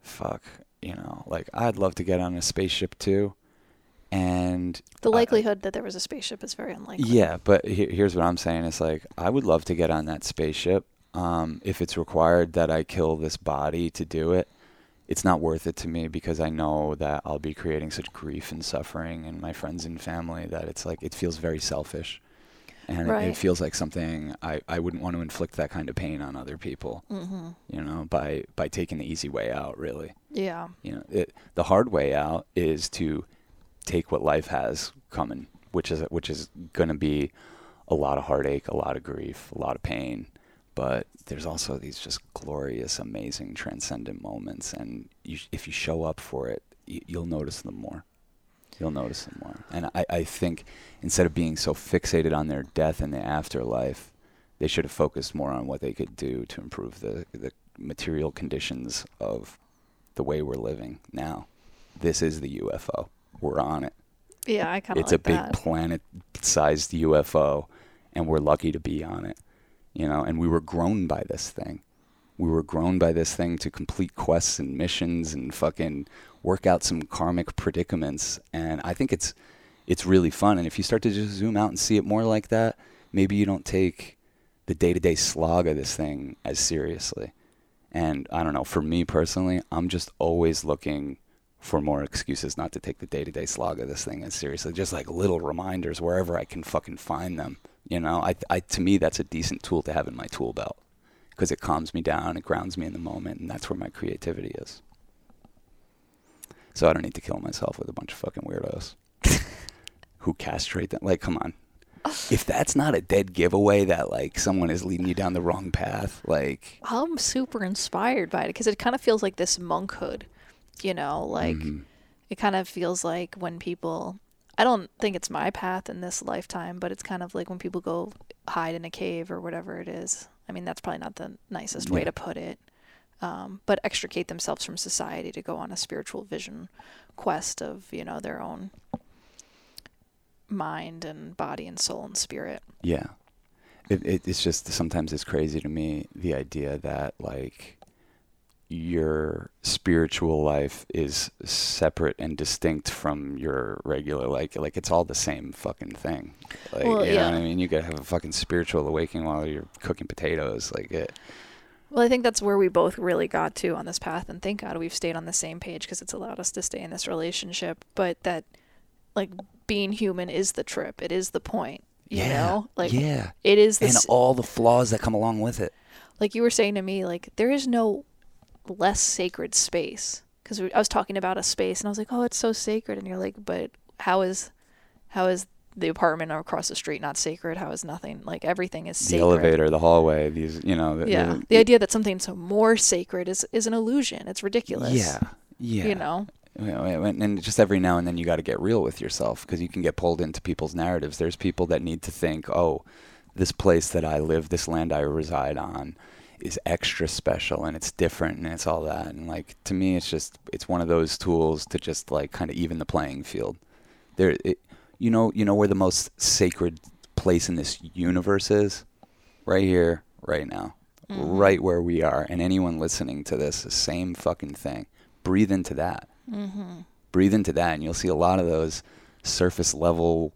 fuck, you know, like I'd love to get on a spaceship too. And the I- likelihood that there was a spaceship is very unlikely. yeah, but he- here's what I'm saying. It's like I would love to get on that spaceship. Um, if it's required that I kill this body to do it, it's not worth it to me because I know that I'll be creating such grief and suffering in my friends and family that it's like it feels very selfish, and it, it feels like something I, I wouldn't want to inflict that kind of pain on other people. Mm-hmm. You know, by by taking the easy way out, really. Yeah. You know, it, the hard way out is to take what life has coming, which is which is going to be a lot of heartache, a lot of grief, a lot of pain. But there's also these just glorious, amazing, transcendent moments, and you, if you show up for it, you, you'll notice them more. You'll notice them more. And I, I think instead of being so fixated on their death and the afterlife, they should have focused more on what they could do to improve the, the material conditions of the way we're living now. This is the UFO. We're on it. Yeah, I kind of It's like a big that. planet-sized UFO, and we're lucky to be on it. You know, and we were grown by this thing. We were grown by this thing to complete quests and missions and fucking work out some karmic predicaments. And I think it's it's really fun. And if you start to just zoom out and see it more like that, maybe you don't take the day-to-day slog of this thing as seriously. And I don't know, for me personally, I'm just always looking for more excuses not to take the day-to-day slog of this thing as seriously. Just like little reminders wherever I can fucking find them. You know, I, I to me that's a decent tool to have in my tool belt because it calms me down, it grounds me in the moment, and that's where my creativity is. So I don't need to kill myself with a bunch of fucking weirdos *laughs* who castrate them. Like, come on. If that's not a dead giveaway that like someone is leading you down the wrong path, like I'm super inspired by it because it kind of feels like this monkhood, you know, like mhm. it kind of feels like when people I don't think it's my path in this lifetime, but it's kind of like when people go hide in a cave or whatever it is. I mean, that's probably not the nicest way to put it. Um, but extricate themselves from society to go on a spiritual vision quest of, you know, their own mind and body and soul and spirit. Yeah. It, it, it's just sometimes it's crazy to me the idea that like your spiritual life is separate and distinct from your regular like like it's all the same fucking thing. Like Well, you yeah. know what I mean? You gotta have a fucking spiritual awakening while you're cooking potatoes. Like it Well, I think that's where we both really got to on this path, and thank God we've stayed on the same page because it's allowed us to stay in this relationship. But that, like, being human is the trip. It is the point. You yeah. know, like yeah. it is the And all the flaws that come along with it. like you were saying to me, like there is no less sacred space because I was talking about a space, and I was like, oh, it's so sacred, and you're like, but how is, how is the apartment across the street not sacred? How is nothing like everything is The elevator, the hallway, these you know the, Yeah, the- the idea that something's more sacred is is an illusion. It's ridiculous. Yeah. Yeah. you know. You know, and and just every now and then you got to get real with yourself because you can get pulled into people's narratives. There's people that need to think, oh, this place that I live, this land I reside on, is extra special and it's different and it's all that. And like to me, it's just it's one of those tools to just like kind of even the playing field. There, it, you know, you know where the most sacred place in this universe is, right here, right now, Mm-hmm. right where we are. And anyone listening to this, the same fucking thing. Breathe into that Mm-hmm. breathe into that and you'll see a lot of those surface level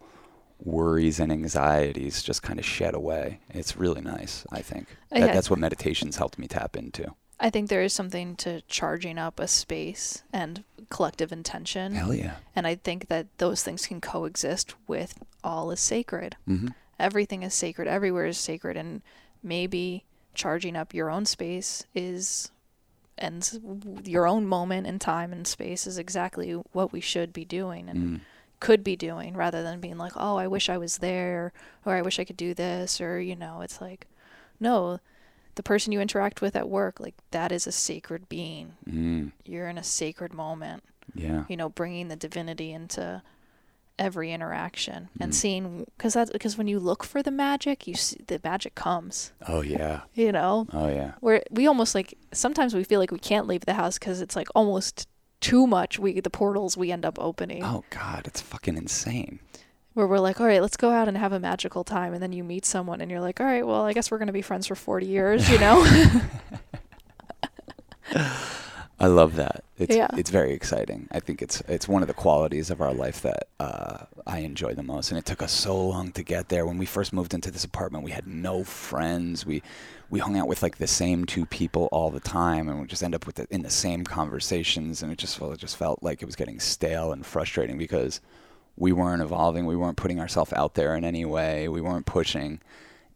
worries and anxieties just kind of shed away it's really nice i think that, that's what meditation's helped me tap into I think there is something to charging up a space and collective intention. hell yeah And I think that those things can coexist with all is sacred. hmm Everything is sacred. Everywhere is sacred. And maybe charging up your own space is, and your own moment in time and space is exactly what we should be doing and mm. Could be doing rather than being like, oh, I wish I was there or I wish I could do this or, you know, it's like, no, the person you interact with at work, like that is a sacred being. Mm. You're in a sacred moment yeah you know, bringing the divinity into every interaction and Mm. seeing because that's because when you look for the magic, you see the magic comes. oh yeah You know, oh yeah where we almost like sometimes we feel like we can't leave the house because it's like almost too much. We the portals we end up opening oh god it's fucking insane where we're like, all right, let's go out and have a magical time, and then you meet someone and you're like, all right, well, I guess we're gonna be friends for forty years. You know? *laughs* *laughs* I love that. It's Yeah. it's very exciting. I think it's it's one of the qualities of our life that uh, I enjoy the most. And it took us so long to get there. When we first moved into this apartment, we had no friends. We we hung out with like the same two people all the time, and we just end up with the, in the same conversations. And it just felt it just felt like it was getting stale and frustrating because we weren't evolving. We weren't putting ourselves out there in any way. We weren't pushing.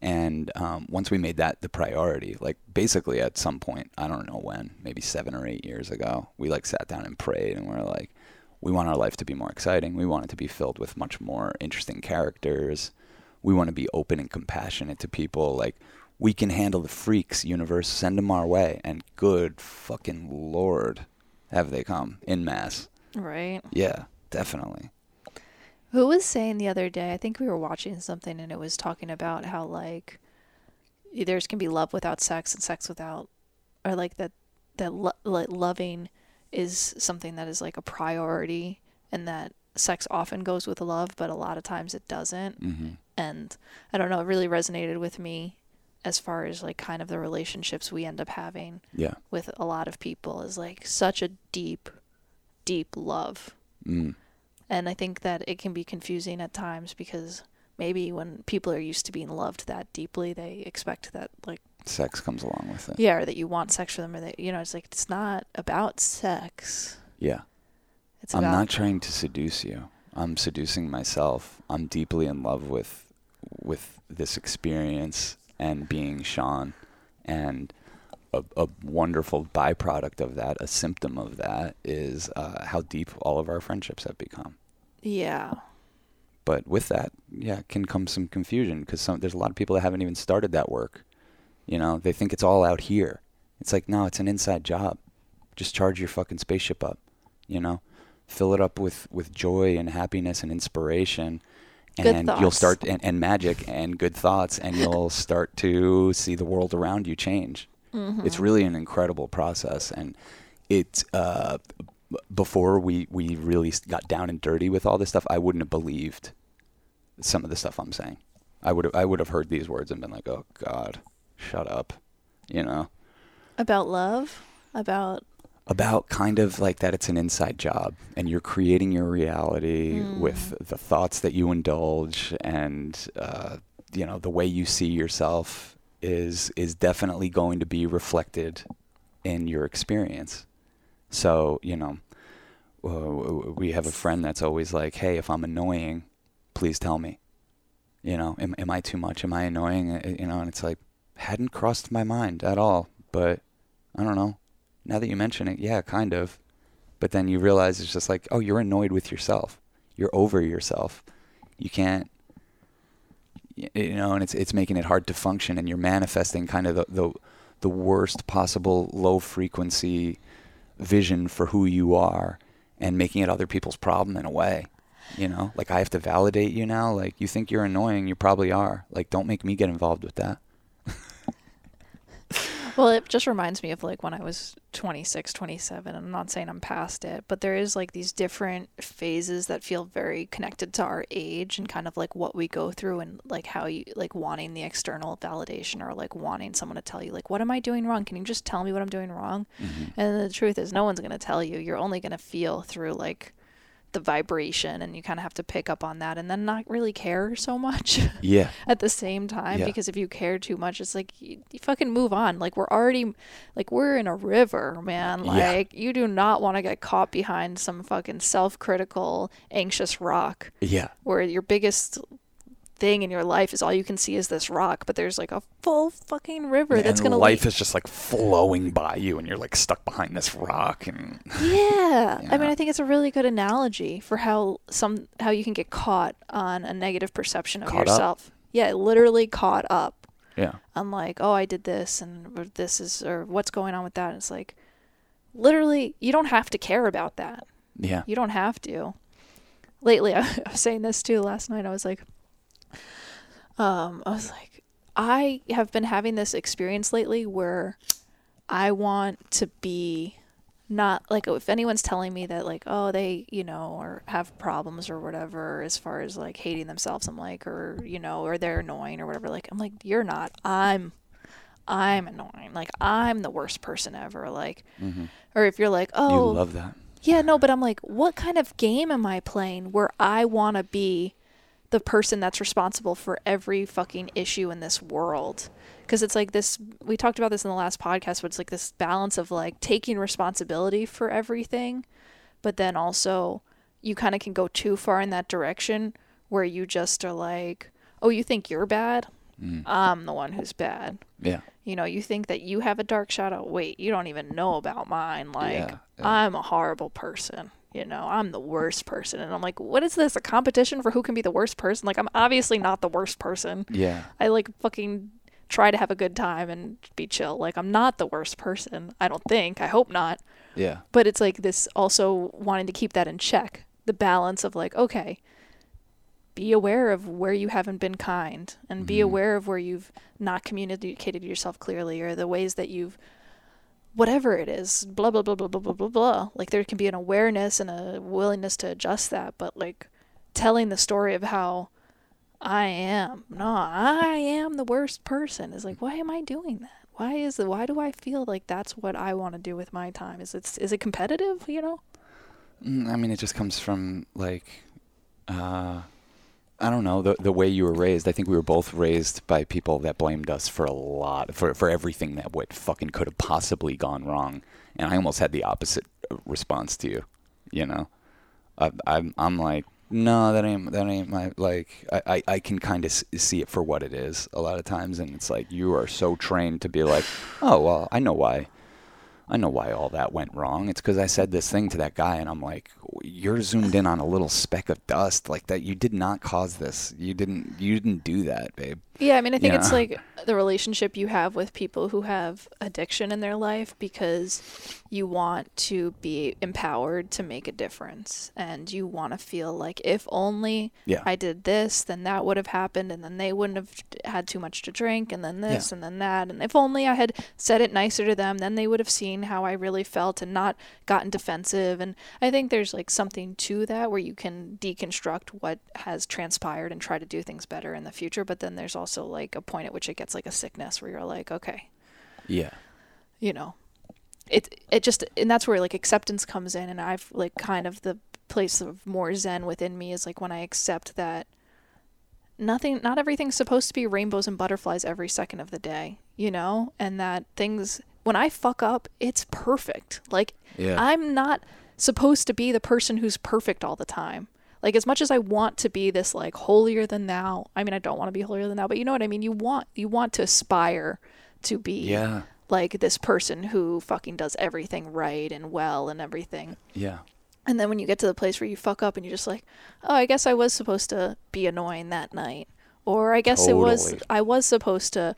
And um, once we made that the priority, like basically at some point, I don't know when, maybe seven or eight years ago, we like sat down and prayed and we're like, we want our life to be more exciting. We want it to be filled with much more interesting characters. We want to be open and compassionate to people. Like, we can handle the freaks, universe, send them our way. And good fucking Lord, have they come in mass. right. Yeah, definitely. Who was saying the other day? I think we were watching something and it was talking about how like there's can be love without sex and sex without, or like that that lo- like loving is something that is like a priority and that sex often goes with love, but a lot of times it doesn't. hmm And I don't know, it really resonated with me as far as like kind of the relationships we end up having Yeah. with a lot of people is like such a deep, deep love Mm. And I think that it can be confusing at times because maybe when people are used to being loved that deeply, they expect that, like, Sex comes along with it. yeah, or that you want sex for them, or that, you know, it's like, it's not about sex. Yeah. It's I'm about, not trying to seduce you. I'm seducing myself. I'm deeply in love with with this experience and being Sean and a, a wonderful byproduct of that, a symptom of that is uh, how deep all of our friendships have become. yeah. But with that, yeah, can come some confusion because there's a lot of people that haven't even started that work. You know, they think it's all out here. It's like, no, it's an inside job. Just charge your fucking spaceship up. You know, fill it up with with joy and happiness and inspiration, Good and you'll start and, and magic and good thoughts, and you'll *laughs* start to see the world around you change. Mm-hmm. It's really an incredible process, and it's uh, b- before we we really got down and dirty with all this stuff. I wouldn't have believed some of the stuff I'm saying. I would have I would have heard these words and been like, oh God, shut up, you know. About love About about kind of like that it's an inside job and you're creating your reality Mm. with the thoughts that you indulge and uh, you know the way you see yourself is is definitely going to be reflected in your experience so you know uh, we have a friend that's always like hey if i'm annoying please tell me you know am, am i too much am i annoying Uh, you know and it's like hadn't crossed my mind at all but i don't know now that you mention it, yeah, kind of. But then you realize it's just like, oh, you're annoyed with yourself. You're over yourself. You can't, you know, and it's it's making it hard to function, and you're manifesting kind of the the, the worst possible low frequency vision for who you are, and making it other people's problem in a way. You know, like I have to validate you now. Like you think you're annoying, you probably are. Like don't make me get involved with that. Well, it just reminds me of like when I was 26, 27. I'm not saying I'm past it, but there is like these different phases that feel very connected to our age and kind of like what we go through and like how you like wanting the external validation or like wanting someone to tell you like what am I doing wrong? Can you just tell me what I'm doing wrong? Mm-hmm. And the truth is no one's going to tell you. You're only going to feel through like the vibration and you kind of have to pick up on that and then not really care so much. *laughs* Yeah. at the same time Yeah. because if you care too much it's like you, you fucking move on like we're already like we're in a river man Yeah. like you do not want to get caught behind some fucking self-critical anxious rock Yeah. where your biggest thing in your life is all you can see is this rock but there's like a full fucking river that's gonna life lead- is just like flowing by you and you're like stuck behind this rock and yeah. I mean, I think it's a really good analogy for how some how you can get caught on a negative perception of Caught up? yourself. Yeah, literally caught up. yeah I'm like, oh, I did this and this is or what's going on with that. And it's like, literally, you don't have to care about that. yeah You don't have to. Lately, *laughs* I was saying this too last night. I was like, um, I was like, I have been having this experience lately where I want to be not like if anyone's telling me that like oh they you know or have problems or whatever as far as like hating themselves i'm like or you know or they're annoying or whatever like i'm like you're not. I'm i'm annoying. Like i'm the worst person ever. Like or if you're like oh Mm-hmm. you love that. yeah, no, but I'm like, what kind of game am I playing where I want to be the person that's responsible for every fucking issue in this world? Because it's like this, we talked about this in the last podcast, but it's like this balance of like taking responsibility for everything, but then also you kind of can go too far in that direction where you just are like, oh, you think you're bad? Mm. I'm the one who's bad. yeah You know, you think that you have a dark shadow. Wait, you don't even know about mine. Like, Yeah, yeah. I'm a horrible person. You know, I'm the worst person. And I'm like, what is this? A competition for who can be the worst person? Like, I'm obviously not the worst person. yeah I like fucking try to have a good time and be chill. Like, I'm not the worst person. I don't think. I hope not. yeah But it's like this also wanting to keep that in check. The balance of like, okay, be aware of where you haven't been kind and be mm-hmm. aware of where you've not communicated yourself clearly or the ways that you've whatever it is, blah blah blah blah blah blah blah blah. Like there can be an awareness and a willingness to adjust that, but like telling the story of how I am, no, I am the worst person is like, why am I doing that? Why is the why do I feel like that's what I want to do with my time? Is it is it competitive? You know? Mm, I mean, it just comes from like, uh, I don't know the the way you were raised. I think we were both raised by people that blamed us for a lot for for everything that what fucking could have possibly gone wrong. And I almost had the opposite uh, response to you. You know, I, I'm I'm like, no, that ain't that ain't my like. I I, I can kind of see it for what it is a lot of times, and it's like you are so trained to be like, oh well, I know why. I know why all that went wrong. It's because I said this thing to that guy, and I'm like, "You're zoomed in on a little speck of dust like that. You did not cause this. You didn't. You didn't do that, babe." Yeah, I mean, I think it's like the relationship you have with people who have addiction in their life because you want to be empowered to make a difference and you want to feel like if only Yeah. I did this, then that would have happened and then they wouldn't have had too much to drink and then this Yeah. and then that and if only I had said it nicer to them, then they would have seen how I really felt and not gotten defensive and I think there's like something to that where you can deconstruct what has transpired and try to do things better in the future, but then there's also like a point at which it gets like a sickness where you're like, okay, Yeah. you know, it it just and that's where like acceptance comes in and I've like kind of the place of more zen within me is like when I accept that nothing not everything's supposed to be rainbows and butterflies every second of the day, you know? And that things when I fuck up, it's perfect. Like Yeah. I'm not supposed to be the person who's perfect all the time. Like as much as I want to be this like holier than thou. I mean, I don't want to be holier than thou, but you know what I mean. You want you want to aspire to be yeah. like this person who fucking does everything right and well and everything. Yeah. And then when you get to the place where you fuck up and you're just like, oh, I guess I was supposed to be annoying that night, or I guess it was I was supposed to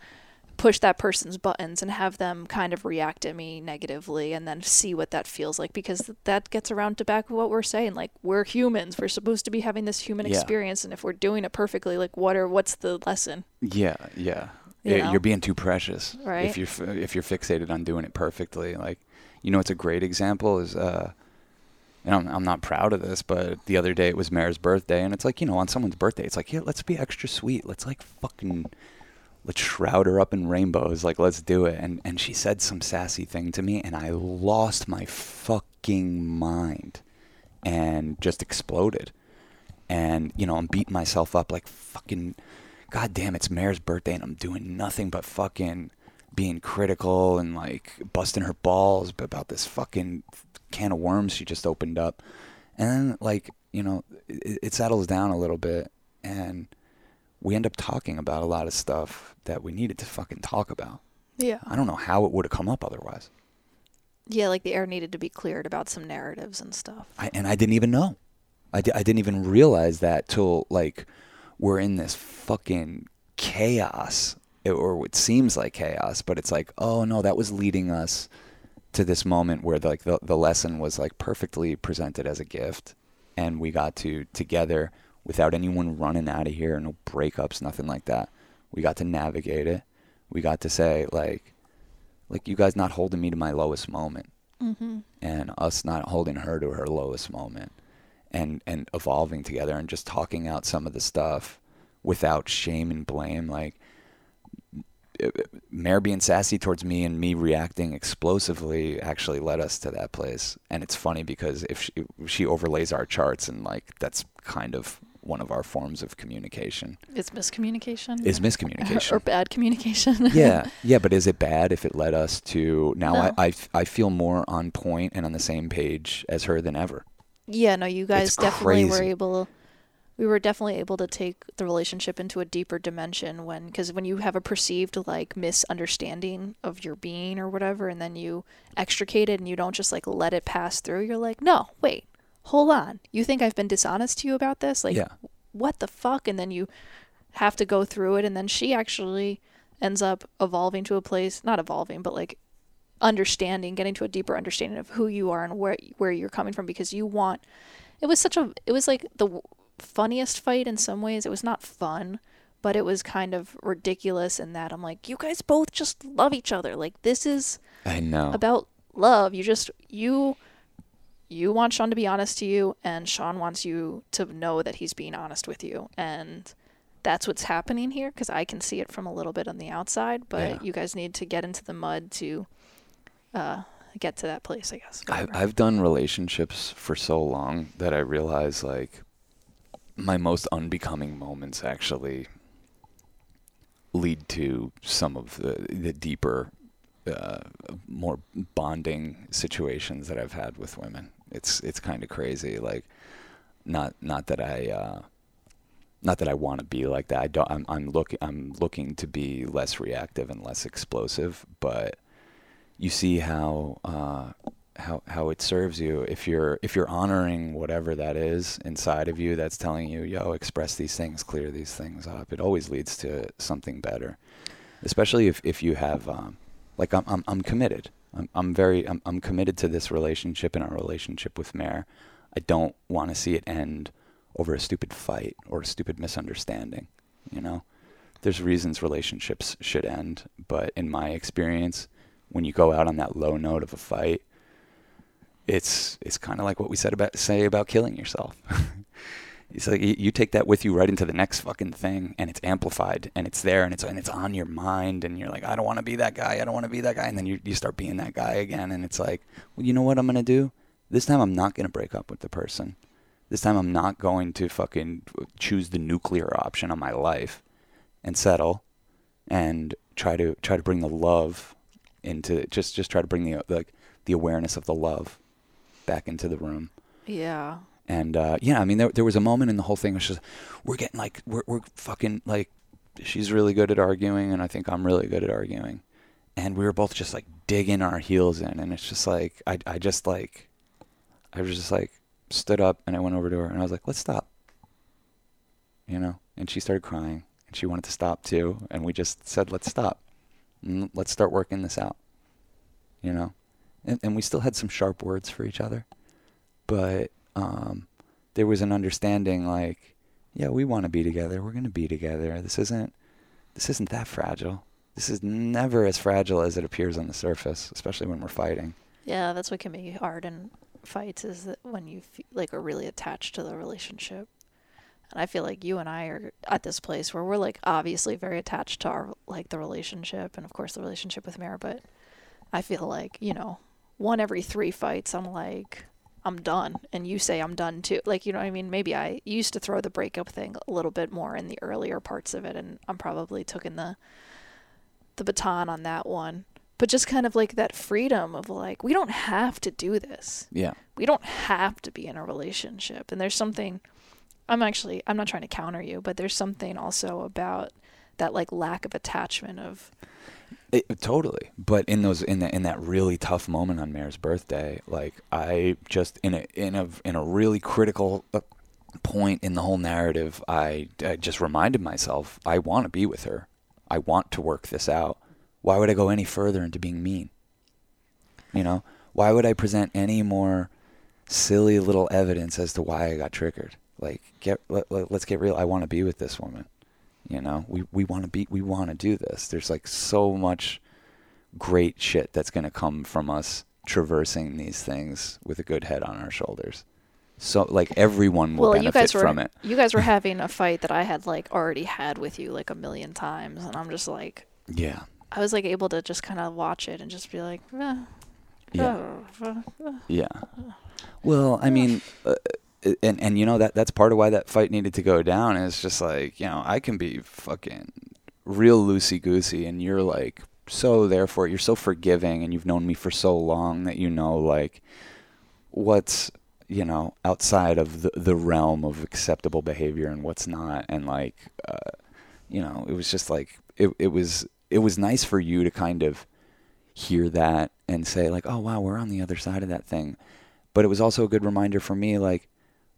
push that person's buttons and have them kind of react at me negatively and then see what that feels like because that gets around to back of what we're saying like we're humans we're supposed to be having this human Yeah. experience and if we're doing it perfectly like what are what's the lesson Yeah, yeah. you know? you're being too precious. Right. If you're if you're fixated on doing it perfectly, like you know, it's a great example is uh, and I'm I'm not proud of this, but the other day it was Mare's birthday, and it's like you know, on someone's birthday, it's like yeah, let's be extra sweet. Let's like fucking let's shroud her up in rainbows. Like let's do it. And and she said some sassy thing to me, and I lost my fucking mind, and just exploded and you know I'm beating myself up like fucking god damn it's Mare's birthday and I'm doing nothing but fucking being critical and like busting her balls about this fucking can of worms she just opened up and then like you know it, it settles down a little bit and we end up talking about a lot of stuff that we needed to fucking talk about. Yeah. I don't know how it would have come up otherwise. Yeah like the air needed to be cleared about some narratives and stuff. I, and I didn't even know. I, I didn't even realize that till like we're in this fucking chaos, it- or it seems like chaos, but it's like, oh no, that was leading us to this moment where like the, the lesson was like perfectly presented as a gift, and we got to together without anyone running out of here, no breakups, nothing like that. We got to navigate it. We got to say like, like you guys not holding me to my lowest moment mm-hmm. and us not holding her to her lowest moment and and evolving together and just talking out some of the stuff without shame and blame like Mare being sassy towards me and me reacting explosively actually led us to that place and it's funny because if she, she overlays our charts and like that's kind of one of our forms of communication it's miscommunication is miscommunication *laughs* or bad communication yeah, *laughs* yeah, but is it bad if it led us to now? No. I, I I feel more on point and on the same page as her than ever. Yeah, no, you guys It's definitely were able. We were definitely able to take the relationship into a deeper dimension when, because when you have a perceived like misunderstanding of your being or whatever, and then you extricate it and you don't just like let it pass through, you're like, no, wait, hold on. You think I've been dishonest to you about this? Like, yeah, what the fuck? And then you have to go through it, and then she actually ends up evolving to a place, not evolving, but like understanding, getting to a deeper understanding of who you are and where where you're coming from because you want. It was such a. It was like the funniest fight in some ways. It was not fun, but it was kind of ridiculous in that I'm like, you guys both just love each other. Like this is I know. about love. You just you you want Sean to be honest to you and Sean wants you to know that he's being honest with you and that's what's happening here because I can see it from a little bit on the outside, but Yeah. you guys need to get into the mud to uh, get to that place, I guess. I, Whatever. I've done relationships for so long that I realize like my most unbecoming moments actually lead to some of the the deeper, uh, more bonding situations that I've had with women. It's it's kind of crazy. Like, not not that I. Uh, not that I want to be like that. I don't. I'm, I'm looking. I'm looking to be less reactive and less explosive. But you see how uh, how how it serves you if you're if you're honoring whatever that is inside of you that's telling you, yo, express these things, clear these things up. It always leads to something better. Especially if if you have um, like I'm I'm, I'm committed. I'm, I'm very I'm, I'm committed to this relationship and our relationship with Mare. I don't want to see it end over a stupid fight or a stupid misunderstanding. You know, there's reasons relationships should end, but in my experience, when you go out on that low note of a fight, it's it's kind of like what we said about say about killing yourself. *laughs* it's like you, take that with you right into the next fucking thing, and it's amplified, and it's there, and it's and it's on your mind, and you're like, I don't want to be that guy, I don't want to be that guy, and then you you start being that guy again, and it's like, well, you know what I'm gonna do? This time I'm not gonna break up with the person. This time I'm not going to fucking choose the nuclear option on my life and settle and try to try to bring the love into just just try to bring the like the awareness of the love back into the room. Yeah. And uh, yeah, I mean, there there was a moment in the whole thing was just we're getting like we're we're fucking like she's really good at arguing, and I think I'm really good at arguing, and we were both just like digging our heels in, and it's just like I I just like I was just like stood up and I went over to her and I was like, let's stop, you know, and she started crying and she wanted to stop too, and we just said, let's stop, let's start working this out, you know, and and we still had some sharp words for each other, but um, there was an understanding like, yeah, we want to be together. We're gonna be together. This isn't this isn't that fragile. This is never as fragile as it appears on the surface, especially when we're fighting. Yeah, that's what can be hard in fights is that when you feel like are really attached to the relationship. And I feel like you and I are at this place where we're like obviously very attached to our like the relationship and of course the relationship with Mare, but I feel like, you know, one every three fights I'm like I'm done and you say I'm done too. Like, you know what I mean? Maybe I used to throw the breakup thing a little bit more in the earlier parts of it and I'm probably taking the the baton on that one. But just kind of like that freedom of like we don't have to do this. Yeah. We don't have to be in a relationship. And there's something I'm actually I'm not trying to counter you, but there's something also about that like lack of attachment of It, totally. But in those in that in that really tough moment on Mare's birthday, like I just in a in a in a really critical uh, point in the whole narrative, I, I just reminded myself I want to be with her. I want to work this out. Why would I go any further into being mean? You know, why would I present any more silly little evidence as to why I got triggered? Like, get let, let's get real. I want to be with this woman. You know, we we want to be we want to do this. There's like so much great shit that's going to come from us traversing these things with a good head on our shoulders. So like everyone will well, benefit you guys were from it. you guys were *laughs* having a fight that I had like already had with you like a million times and I'm just like Yeah. I was like able to just kind of watch it and just be like, eh, Yeah. Yeah. Well, I mean, uh, and and you know that that's part of why that fight needed to go down. Is just like you know I can be fucking real loosey goosey, and you're like so therefore you're so forgiving, and you've known me for so long that you know like what's you know outside of the the realm of acceptable behavior and what's not, and like uh, you know it was just like it it was it was nice for you to kind of hear that and say like oh wow we're on the other side of that thing but it was also a good reminder for me like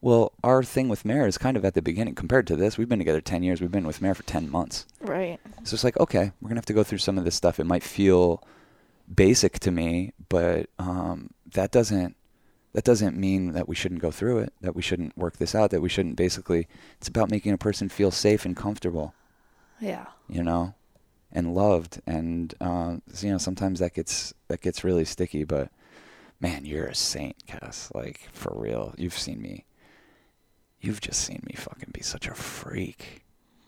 well our thing with Mare is kind of at the beginning compared to this we've been together 10 years we've been with Mare for 10 months right. so it's like okay we're gonna have to go through some of this stuff it might feel basic to me but um, that doesn't that doesn't mean that we shouldn't go through it that we shouldn't work this out that we shouldn't basically it's about making a person feel safe and comfortable Yeah. you know, and loved. And uh, you know, sometimes that gets that gets really sticky. But man, you're a saint, Cass. Like for real, you've seen me. You've just seen me fucking be such a freak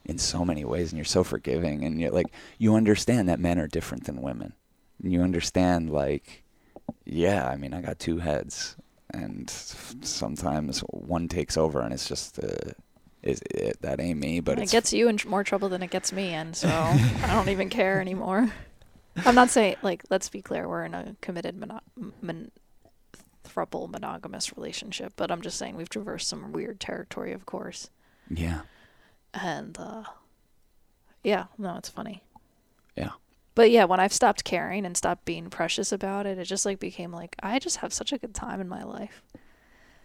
in so many ways, and you're so forgiving, and you're like you understand that men are different than women. And you understand like, yeah, I mean, I got two heads, and sometimes one takes over, and it's just. Uh, is it, that ain't me, but it gets you in more trouble than it gets me in, so *laughs* I don't even care anymore. I'm not saying like let's be clear, we're in a committed mono- mon- thruple monogamous relationship, but I'm just saying we've traversed some weird territory, of course. yeah, And uh yeah, no, it's funny. yeah. But yeah, when I've stopped caring and stopped being precious about it, it just like became like I just have such a good time in my life.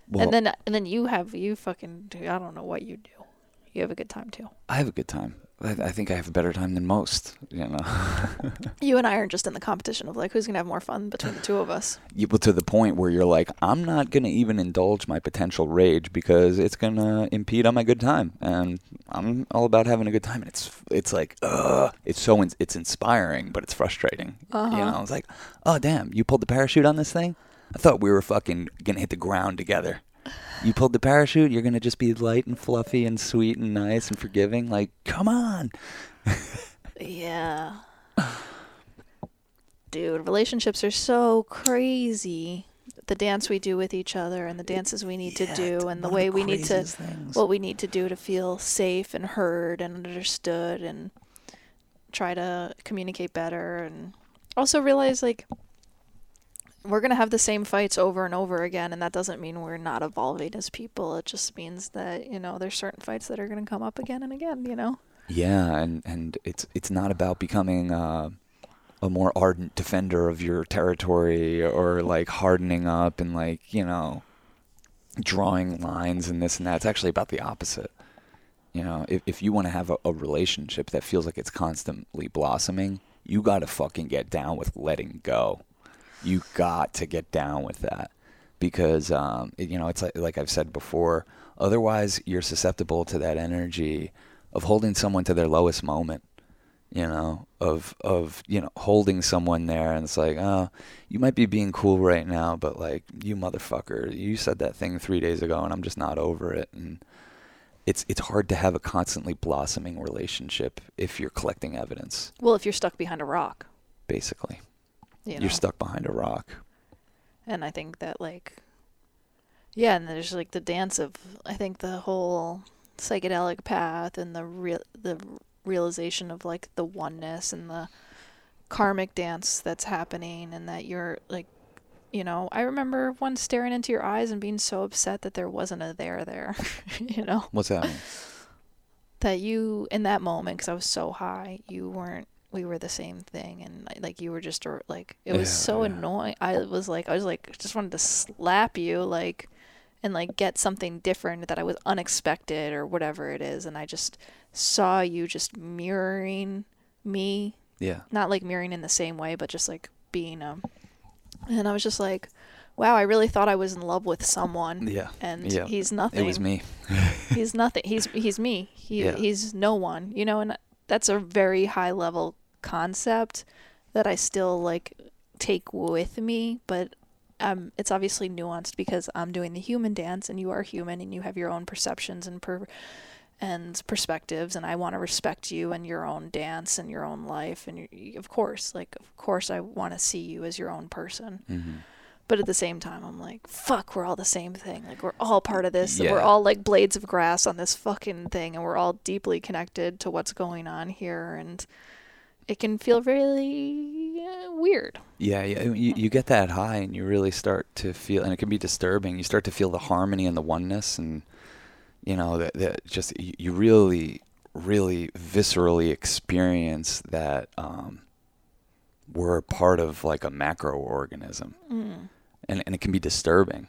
Well, and then and then you have you fucking do I don't know what you do. You have a good time too. I have a good time. I, I think I have a better time than most. You know, *laughs* You and I are just in the competition of like who's gonna have more fun between the two of us. *laughs* you, well, to the point where you're like, I'm not gonna even indulge my potential rage because it's gonna impede on my good time, and I'm all about having a good time. And it's it's like, ugh, it's so in, it's inspiring, but it's frustrating. You Uh-huh. know, it's like, oh damn, you pulled the parachute on this thing. I thought we were fucking gonna hit the ground together. You pulled the parachute. You're gonna just be light and fluffy and sweet and nice and forgiving. Like, come on. Yeah. Dude, relationships are so crazy. The dance we do with each other and the dances we need to do and the way the we need to things. what we need to do to feel safe and heard and understood and try to communicate better and also realize like we're going to have the same fights over and over again and that doesn't mean we're not evolving as people it just means that you know there's certain fights that are going to come up again and again you know Yeah, and and it's it's not about becoming uh, a more ardent defender of your territory or like hardening up and like you know drawing lines and this and that. It's actually about the opposite. You know, if if you want to have a, a relationship that feels like it's constantly blossoming, you got to fucking get down with letting go. You got to get down with that because um, it- you know it's like like I've said before. Otherwise, you're susceptible to that energy of holding someone to their lowest moment. You know, of of you know holding someone there, and it's like, oh, you might be being cool right now, but like you motherfucker, you said that thing three days ago, and I'm just not over it. And it's it's hard to have a constantly blossoming relationship if you're collecting evidence. well if you're stuck behind a rock Basically, you know. you're stuck behind a rock. and i think that like yeah and there's like the dance of i think the whole psychedelic path and the real the realization of like the oneness and the karmic dance that's happening and that you're like you know i remember once staring into your eyes and being so upset that there wasn't a there there *laughs* you know? What's that that you in that moment because i was so high you weren't we were the same thing and like- you were just like it was Yeah, so yeah. annoying i was like i was like just wanted to slap you like and like get something different that i was unexpected or whatever it is and i just saw you just mirroring me Yeah. not like mirroring in the same way but just like being um and i was just like wow i really thought i was in love with someone Yeah. and Yeah. he's nothing It was me. *laughs* he's nothing. He's he's me. He he's no one. You know, and that's a very high level concept that I still like take with me, but um it's obviously nuanced because I'm doing the human dance and you are human and you have your own perceptions and per and perspectives and I want to respect you and your own dance and your own life and you, of course like of course I want to see you as your own person. hmm But at the same time, I'm like, fuck, we're all the same thing. Like, we're all part of this. Yeah. We're all like blades of grass on this fucking thing, and we're all deeply connected to what's going on here. And it can feel really uh, weird. Yeah, yeah. You, you get that high, and you really start to feel, and it can be disturbing. You start to feel the harmony and the oneness, and you know that, that just you, you really, really viscerally experience that um, we're part of like a macroorganism, Mm. and and it can be disturbing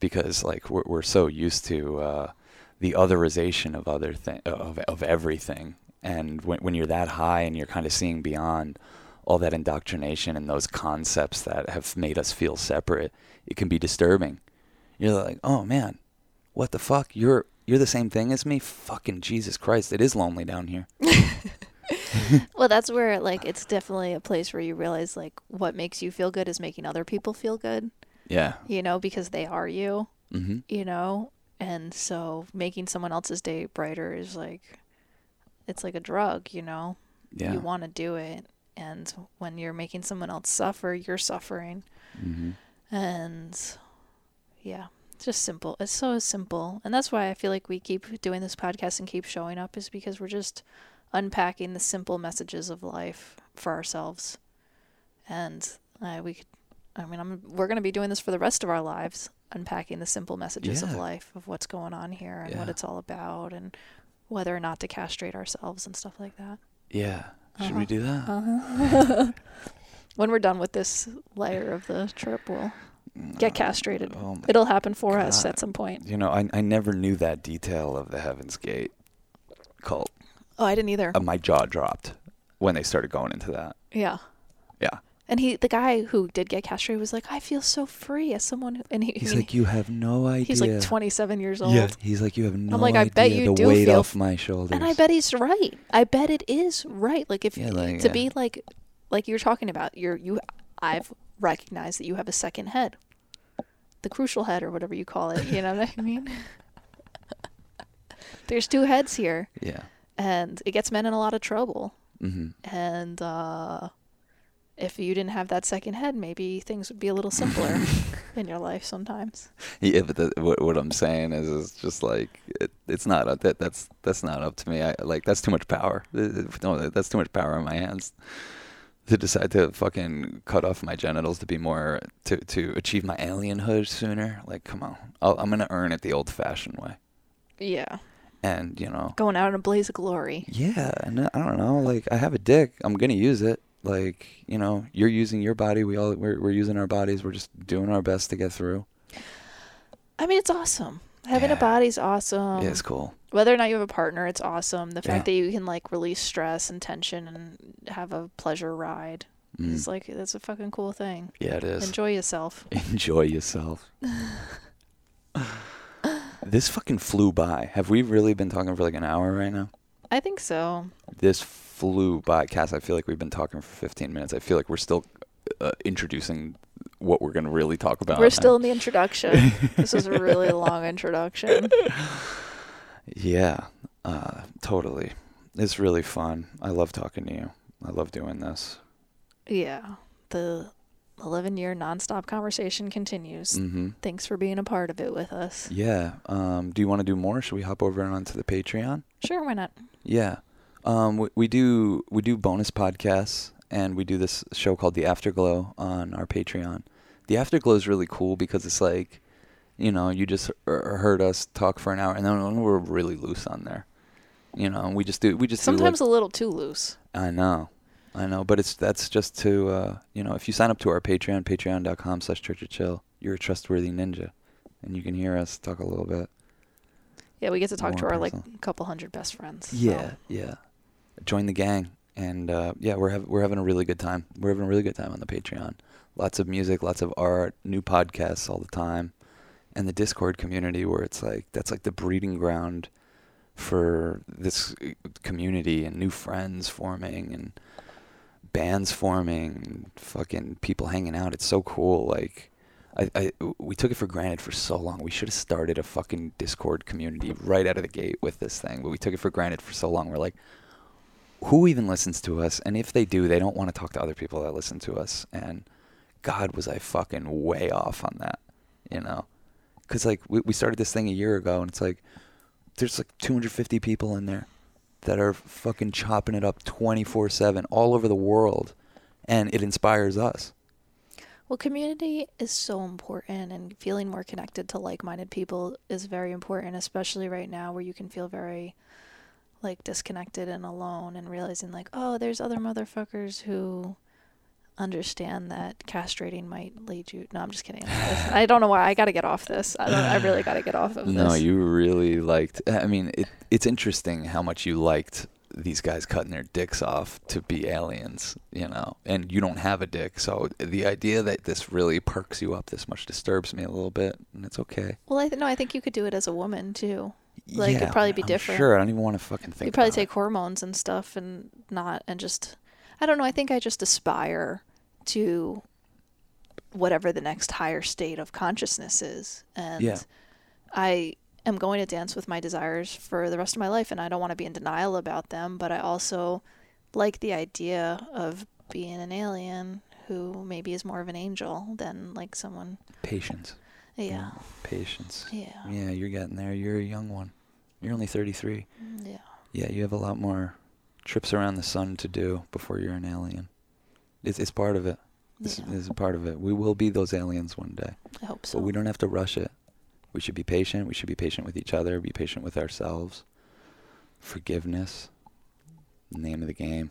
because like we're we're so used to uh, the otherization of other thing of of everything, and when when you're that high and you're kind of seeing beyond all that indoctrination and those concepts that have made us feel separate, it can be disturbing. You're like, oh man, what the fuck? You're you're the same thing as me? Fucking Jesus Christ! It is lonely down here. *laughs* Well, that's where like it's definitely a place where you realize like what makes you feel good is making other people feel good. Yeah. You know, because they are you. Mm-hmm. You know, and so making someone else's day brighter is like, it's like a drug. You know, Yeah. you want to do it and when you're making someone else suffer you're suffering mm-hmm. and yeah just simple it's so simple and that's why i feel like we keep doing this podcast and keep showing up is because we're just unpacking the simple messages of life for ourselves and uh, we could i mean I'm, we're going to be doing this for the rest of our lives unpacking the simple messages of life of what's going on here and what it's all about and whether or not to castrate ourselves and stuff like that Yeah. Should Uh-huh. we do that? uh-huh. *laughs* when we're done with this layer of the trip, we'll get castrated. Oh It'll happen for us at some point. You know, I I never knew that detail of the Heaven's Gate cult. Oh, I didn't either. Uh, my jaw dropped when they started going into that. yeah. Yeah. And he, the guy who did get castrated, was like, "I feel so free as someone." Who, and he, He's I mean, like, you have no idea. he's like 27 years old. Yeah. He's like, you have no I'm like, I bet you the do weight feel off my shoulders. And I bet he's right. I bet it is right. Like if Yeah, like, to yeah. be like, like you're talking about, you're you. I've recognized that you have a second head. the crucial head or whatever you call it. You know what I *laughs* mean? There's two heads here, Yeah. and it gets men in a lot of trouble. hmm And uh, if you didn't have that second head, maybe things would be a little simpler *laughs* in your life sometimes. Yeah, but the, what what I'm saying is, is just like it, it's not up, that that's that's not up to me. I like that's too much power. Uh, No, that's too much power in my hands to decide to fucking cut off my genitals to be more to to achieve my alienhood sooner. Like, come on, I'll, I'm gonna earn it the old-fashioned way, Yeah. and you know, Going out in a blaze of glory. yeah, and I don't know, like I have a dick, I'm gonna use it. Like, you know, you're using your body, we all we're we're using our bodies. We're just doing our best to get through. I mean, it's awesome. Having Yeah. a body's awesome. yeah, it's cool. Whether or not you have a partner, it's awesome. The fact Yeah. that you can like release stress and tension and have a pleasure ride Mm. is like that's a fucking cool thing. Yeah, it is. Enjoy yourself. *laughs* Enjoy yourself. *laughs* this fucking flew by. Have we really been talking for like an hour right now? I think so. This flew by. Cass, I feel like we've been talking for 15 minutes. I feel like we're still uh, introducing what we're going to really talk about. We're still in the *laughs* introduction. this is a really long introduction. *laughs* Yeah, uh, totally. It's really fun. I love talking to you. I love doing this. Yeah. The 11 year nonstop conversation continues. Mm-hmm. Thanks for being a part of it with us. Yeah. Um, do you want to do more? Should we hop over onto the Patreon? Sure, why not? Yeah. Um, we, we do we do bonus podcasts and we do this show called The Afterglow on our Patreon. The Afterglow is really cool because it's like, you know, you just heard us talk for an hour and then we're really loose on there. You know, and we just do we just Sometimes do a little too loose. I know. I know, but it's that's just to uh, you know, if you sign up to our Patreon, patreon.com slash church of chill, you're a trustworthy ninja. And you can hear us talk a little bit. Yeah, we get to talk to our like couple hundred best friends. so- Yeah, yeah. Join the gang, and uh, yeah, we're hav- we're having a really good time. We're having a really good time on the Patreon. Lots of music, lots of art, new podcasts all the time, and the Discord community where it's like that's like the breeding ground for this uh, community and new friends forming and bands forming, and fucking people hanging out. It's so cool. Like. I, I, we took it for granted for so long. We should have started a fucking Discord community right out of the gate with this thing, but we took it for granted for so long. We're like, who even listens to us? And if they do, they don't want to talk to other people that listen to us. And God, was I fucking way off on that, you know? Because like we we started this thing a year ago, and it's like there's like 250 people in there that are fucking chopping it up 24/7 all over the world, and it inspires us. Well, community is so important, and feeling more connected to like minded people is very important, especially right now where you can feel very like disconnected and alone, and realizing like, oh, there's other motherfuckers who understand that castrating might lead you. No, I'm just kidding. I don't know why. I got to get off this. I, don't, I really got to get off of this. No, you really liked. I mean, it, it's interesting how much you liked these guys cutting their dicks off to be aliens, you know, and you don't have a dick. So the idea that this really perks you up this much disturbs me a little bit, and it's okay. Well, I th- no, I think you could do it as a woman too. Like, it'd probably be I'm different. Sure, I don't even want to fucking think. you probably take it. hormones and stuff and not and just i don't know i think i just aspire to whatever the next higher state of consciousness is and Yeah. i am going to dance with my desires for the rest of my life and i don't want to be in denial about them but i also like the idea of being an alien who maybe is more of an angel than like someone patience. Yeah patience. yeah Yeah, you're getting there. You're a young one. You're only 33. Mm, yeah Yeah, you have a lot more trips around the sun to do before you're an alien. It's it's part of it. This, Yeah. is part of it. We will be those aliens one day. i hope so But we don't have to rush it. We should be patient. We should be patient with each other. Be patient with ourselves. Forgiveness. Name of the game.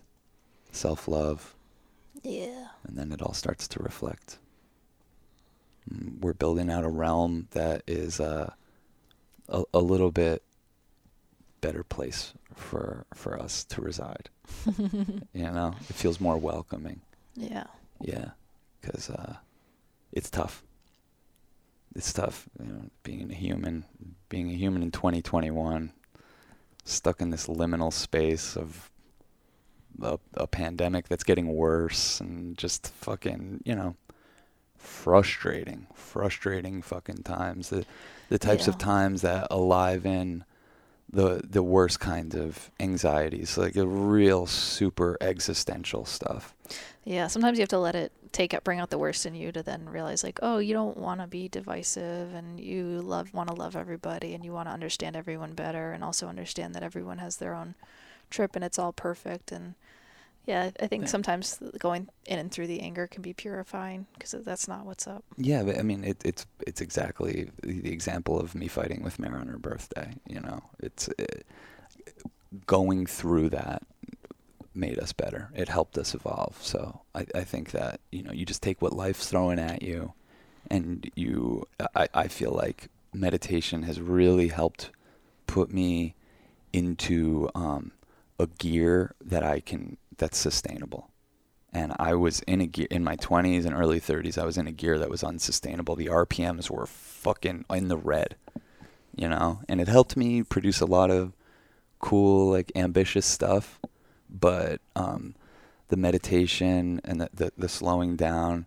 Self love. yeah And then it all starts to reflect. We're building out a realm that is uh, a, a little bit better place for for us to reside. *laughs* you know, it feels more welcoming. yeah Yeah, because uh, it's tough. It's tough, you know, being a human, being a human in 2021, stuck in this liminal space of a, a pandemic that's getting worse, and just fucking, you know, frustrating, frustrating fucking times. The the types of times that alive in the the worst kinds of anxieties, like a real super existential stuff. Yeah, sometimes you have to let it take out, bring out the worst in you to then realize, like, oh, you don't want to be divisive, and you love want to love everybody, and you want to understand everyone better, and also understand that everyone has their own trip, and it's all perfect. And yeah, I think Yeah. sometimes going in and through the anger can be purifying because that's not what's up. Yeah, but I mean, it, it's it's exactly the example of me fighting with Mary on her birthday. You know, it's uh going through that made us better. It helped us evolve. So I, I think that you know you just take what life's throwing at you, and you. I, I feel like meditation has really helped put me into um, a gear that I can that's sustainable. And I was in a gear in my 20s and early 30s. I was in a gear that was unsustainable. The RPMs were fucking in the red, you know. And it helped me produce a lot of cool, like ambitious stuff. But um, the meditation and the, the the slowing down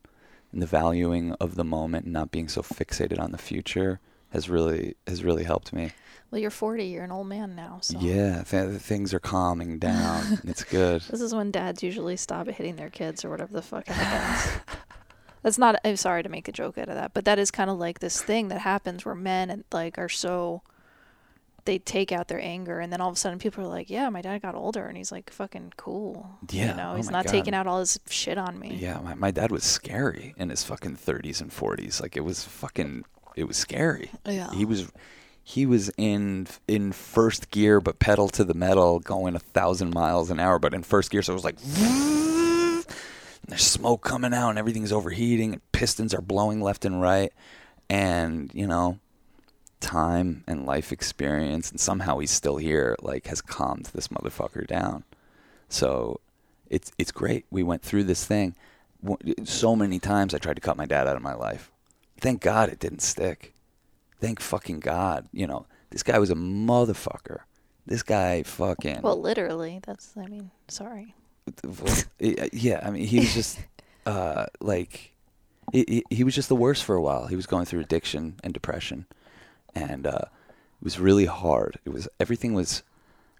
and the valuing of the moment and not being so fixated on the future has really has really helped me. Well, you're 40, you're an old man now, so Yeah, th- things are calming down. *laughs* it's good. this is when dads usually stop hitting their kids or whatever the fuck happens. *laughs* That's not. I'm sorry to make a joke out of that, but that is kind of like this thing that happens where men and like are so. They take out their anger, and then all of a sudden, people are like, "Yeah, my dad got older, and he's like fucking cool. Yeah, you know, oh he's not God. taking out all his shit on me." Yeah, my, my dad was scary in his fucking 30s and 40s. Like it was fucking it was scary. Yeah. He was he was in in first gear but pedal to the metal going a thousand miles an hour but in first gear so it was like *laughs* there's smoke coming out and everything's overheating and pistons are blowing left and right. And you know time and life experience and somehow he's still here like has calmed this motherfucker down. So it's it's great. We went through this thing. So many times i tried to cut my dad out of my life thank god it didn't stick thank fucking god you know this guy was a motherfucker this guy fucking Well, literally, that's. I mean, sorry. yeah, I mean, he was just *laughs* uh, like he, he- he was just the worst for a while. He was going through addiction and depression, and uh, it was really hard. It was everything was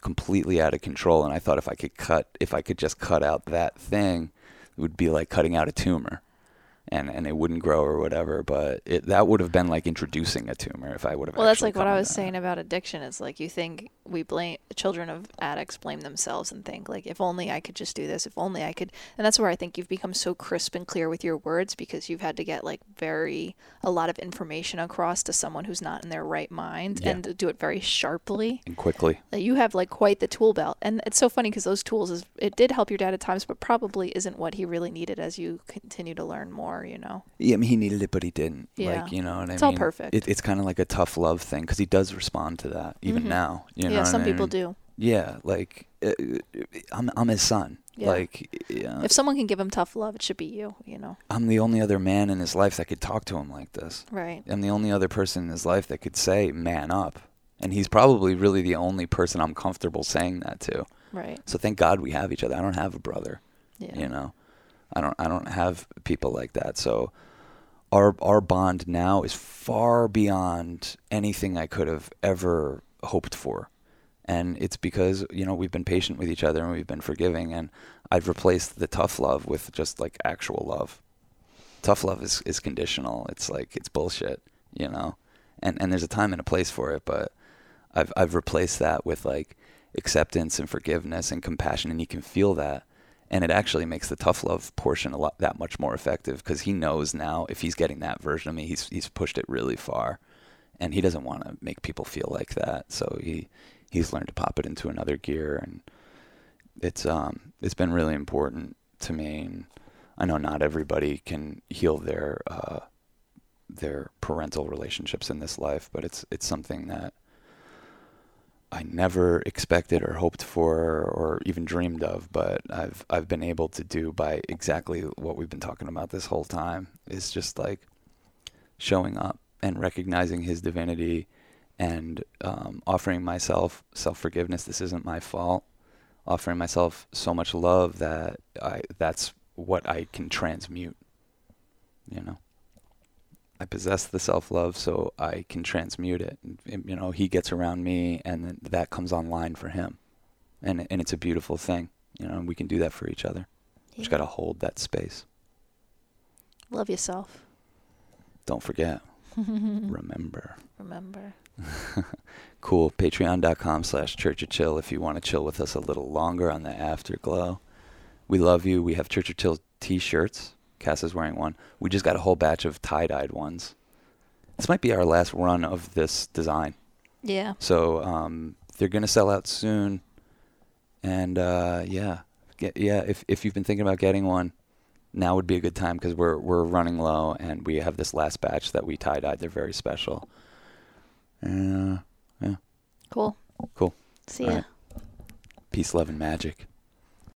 completely out of control, and I thought if I could cut, if I could just cut out that thing, it would be like cutting out a tumor. And, and it wouldn't grow or whatever, but it, that would have been like introducing a tumor if I would have. Well, that's like what I was down. saying about addiction. Is like you think we blame children of addicts blame themselves and think like if only I could just do this, if only I could. And that's where I think you've become so crisp and clear with your words because you've had to get like very a lot of information across to someone who's not in their right mind Yeah. and do it very sharply. and quickly. You have like quite the tool belt, and it's so funny because those tools is it did help your dad at times, but probably isn't what he really needed as you continue to learn more. You know. Yeah, I mean, he needed it, but he didn't. Yeah. Like, you know what I It's mean? all perfect. It, it's kind of like a tough love thing because he does respond to that even Mhm. now. You know yeah, some I people do. Yeah, like uh, I'm, I'm his son. Yeah. Like, yeah, If someone can give him tough love, it should be you. You know. I'm the only other man in his life that could talk to him like this. Right. I'm the only other person in his life that could say, "Man up," and he's probably really the only person I'm comfortable saying that to. Right. So thank God we have each other. I don't have a brother. Yeah. you know i don't i don't have people like that. So our our bond now is far beyond anything i could have ever hoped for. And it's because you know we've been patient with each other and we've been forgiving and i've replaced the tough love with just like actual love. Tough love is is conditional. It's like it's bullshit you know? And and there's a time and a place for it but i've i've replaced that with like acceptance and forgiveness and compassion and you can feel that and it actually makes the tough love portion a lot that much more effective because he knows now if he's getting that version of me he's he's pushed it really far. And he doesn't want to make people feel like that. So he he's learned to pop it into another gear. And it's um it's been really important to me. And I know not everybody can heal their uh their parental relationships in this life but it's it's something that I never expected or hoped for or even dreamed of, but I've I've been able to do by exactly what we've been talking about this whole time is just like showing up and recognizing his divinity and um, offering myself self forgiveness. This isn't my fault. Offering myself so much love that I that's what I can transmute. You know. I possess the self love so I can transmute it. And, you know, he gets around me, and then that comes online for him, and and it's a beautiful thing. You know, and we can do that for each other. Just got to hold that space. Love yourself. Don't forget. *laughs* Remember. Remember. *laughs* Cool. Patreon.com slash Church of Chill if you want to chill with us a little longer on the afterglow. We love you. We have Church of Chill t-shirts. Cass is wearing one. We just got a whole batch of tie-dyed ones. This might be our last run of this design. Yeah. So um, they're going to sell out soon. And uh, yeah, get, yeah. If if you've been thinking about getting one, now would be a good time because we're we're running low and we have this last batch that we tie dyed. They're very special. Uh, yeah, Cool. cool. See All ya. right. Peace, love, and magic.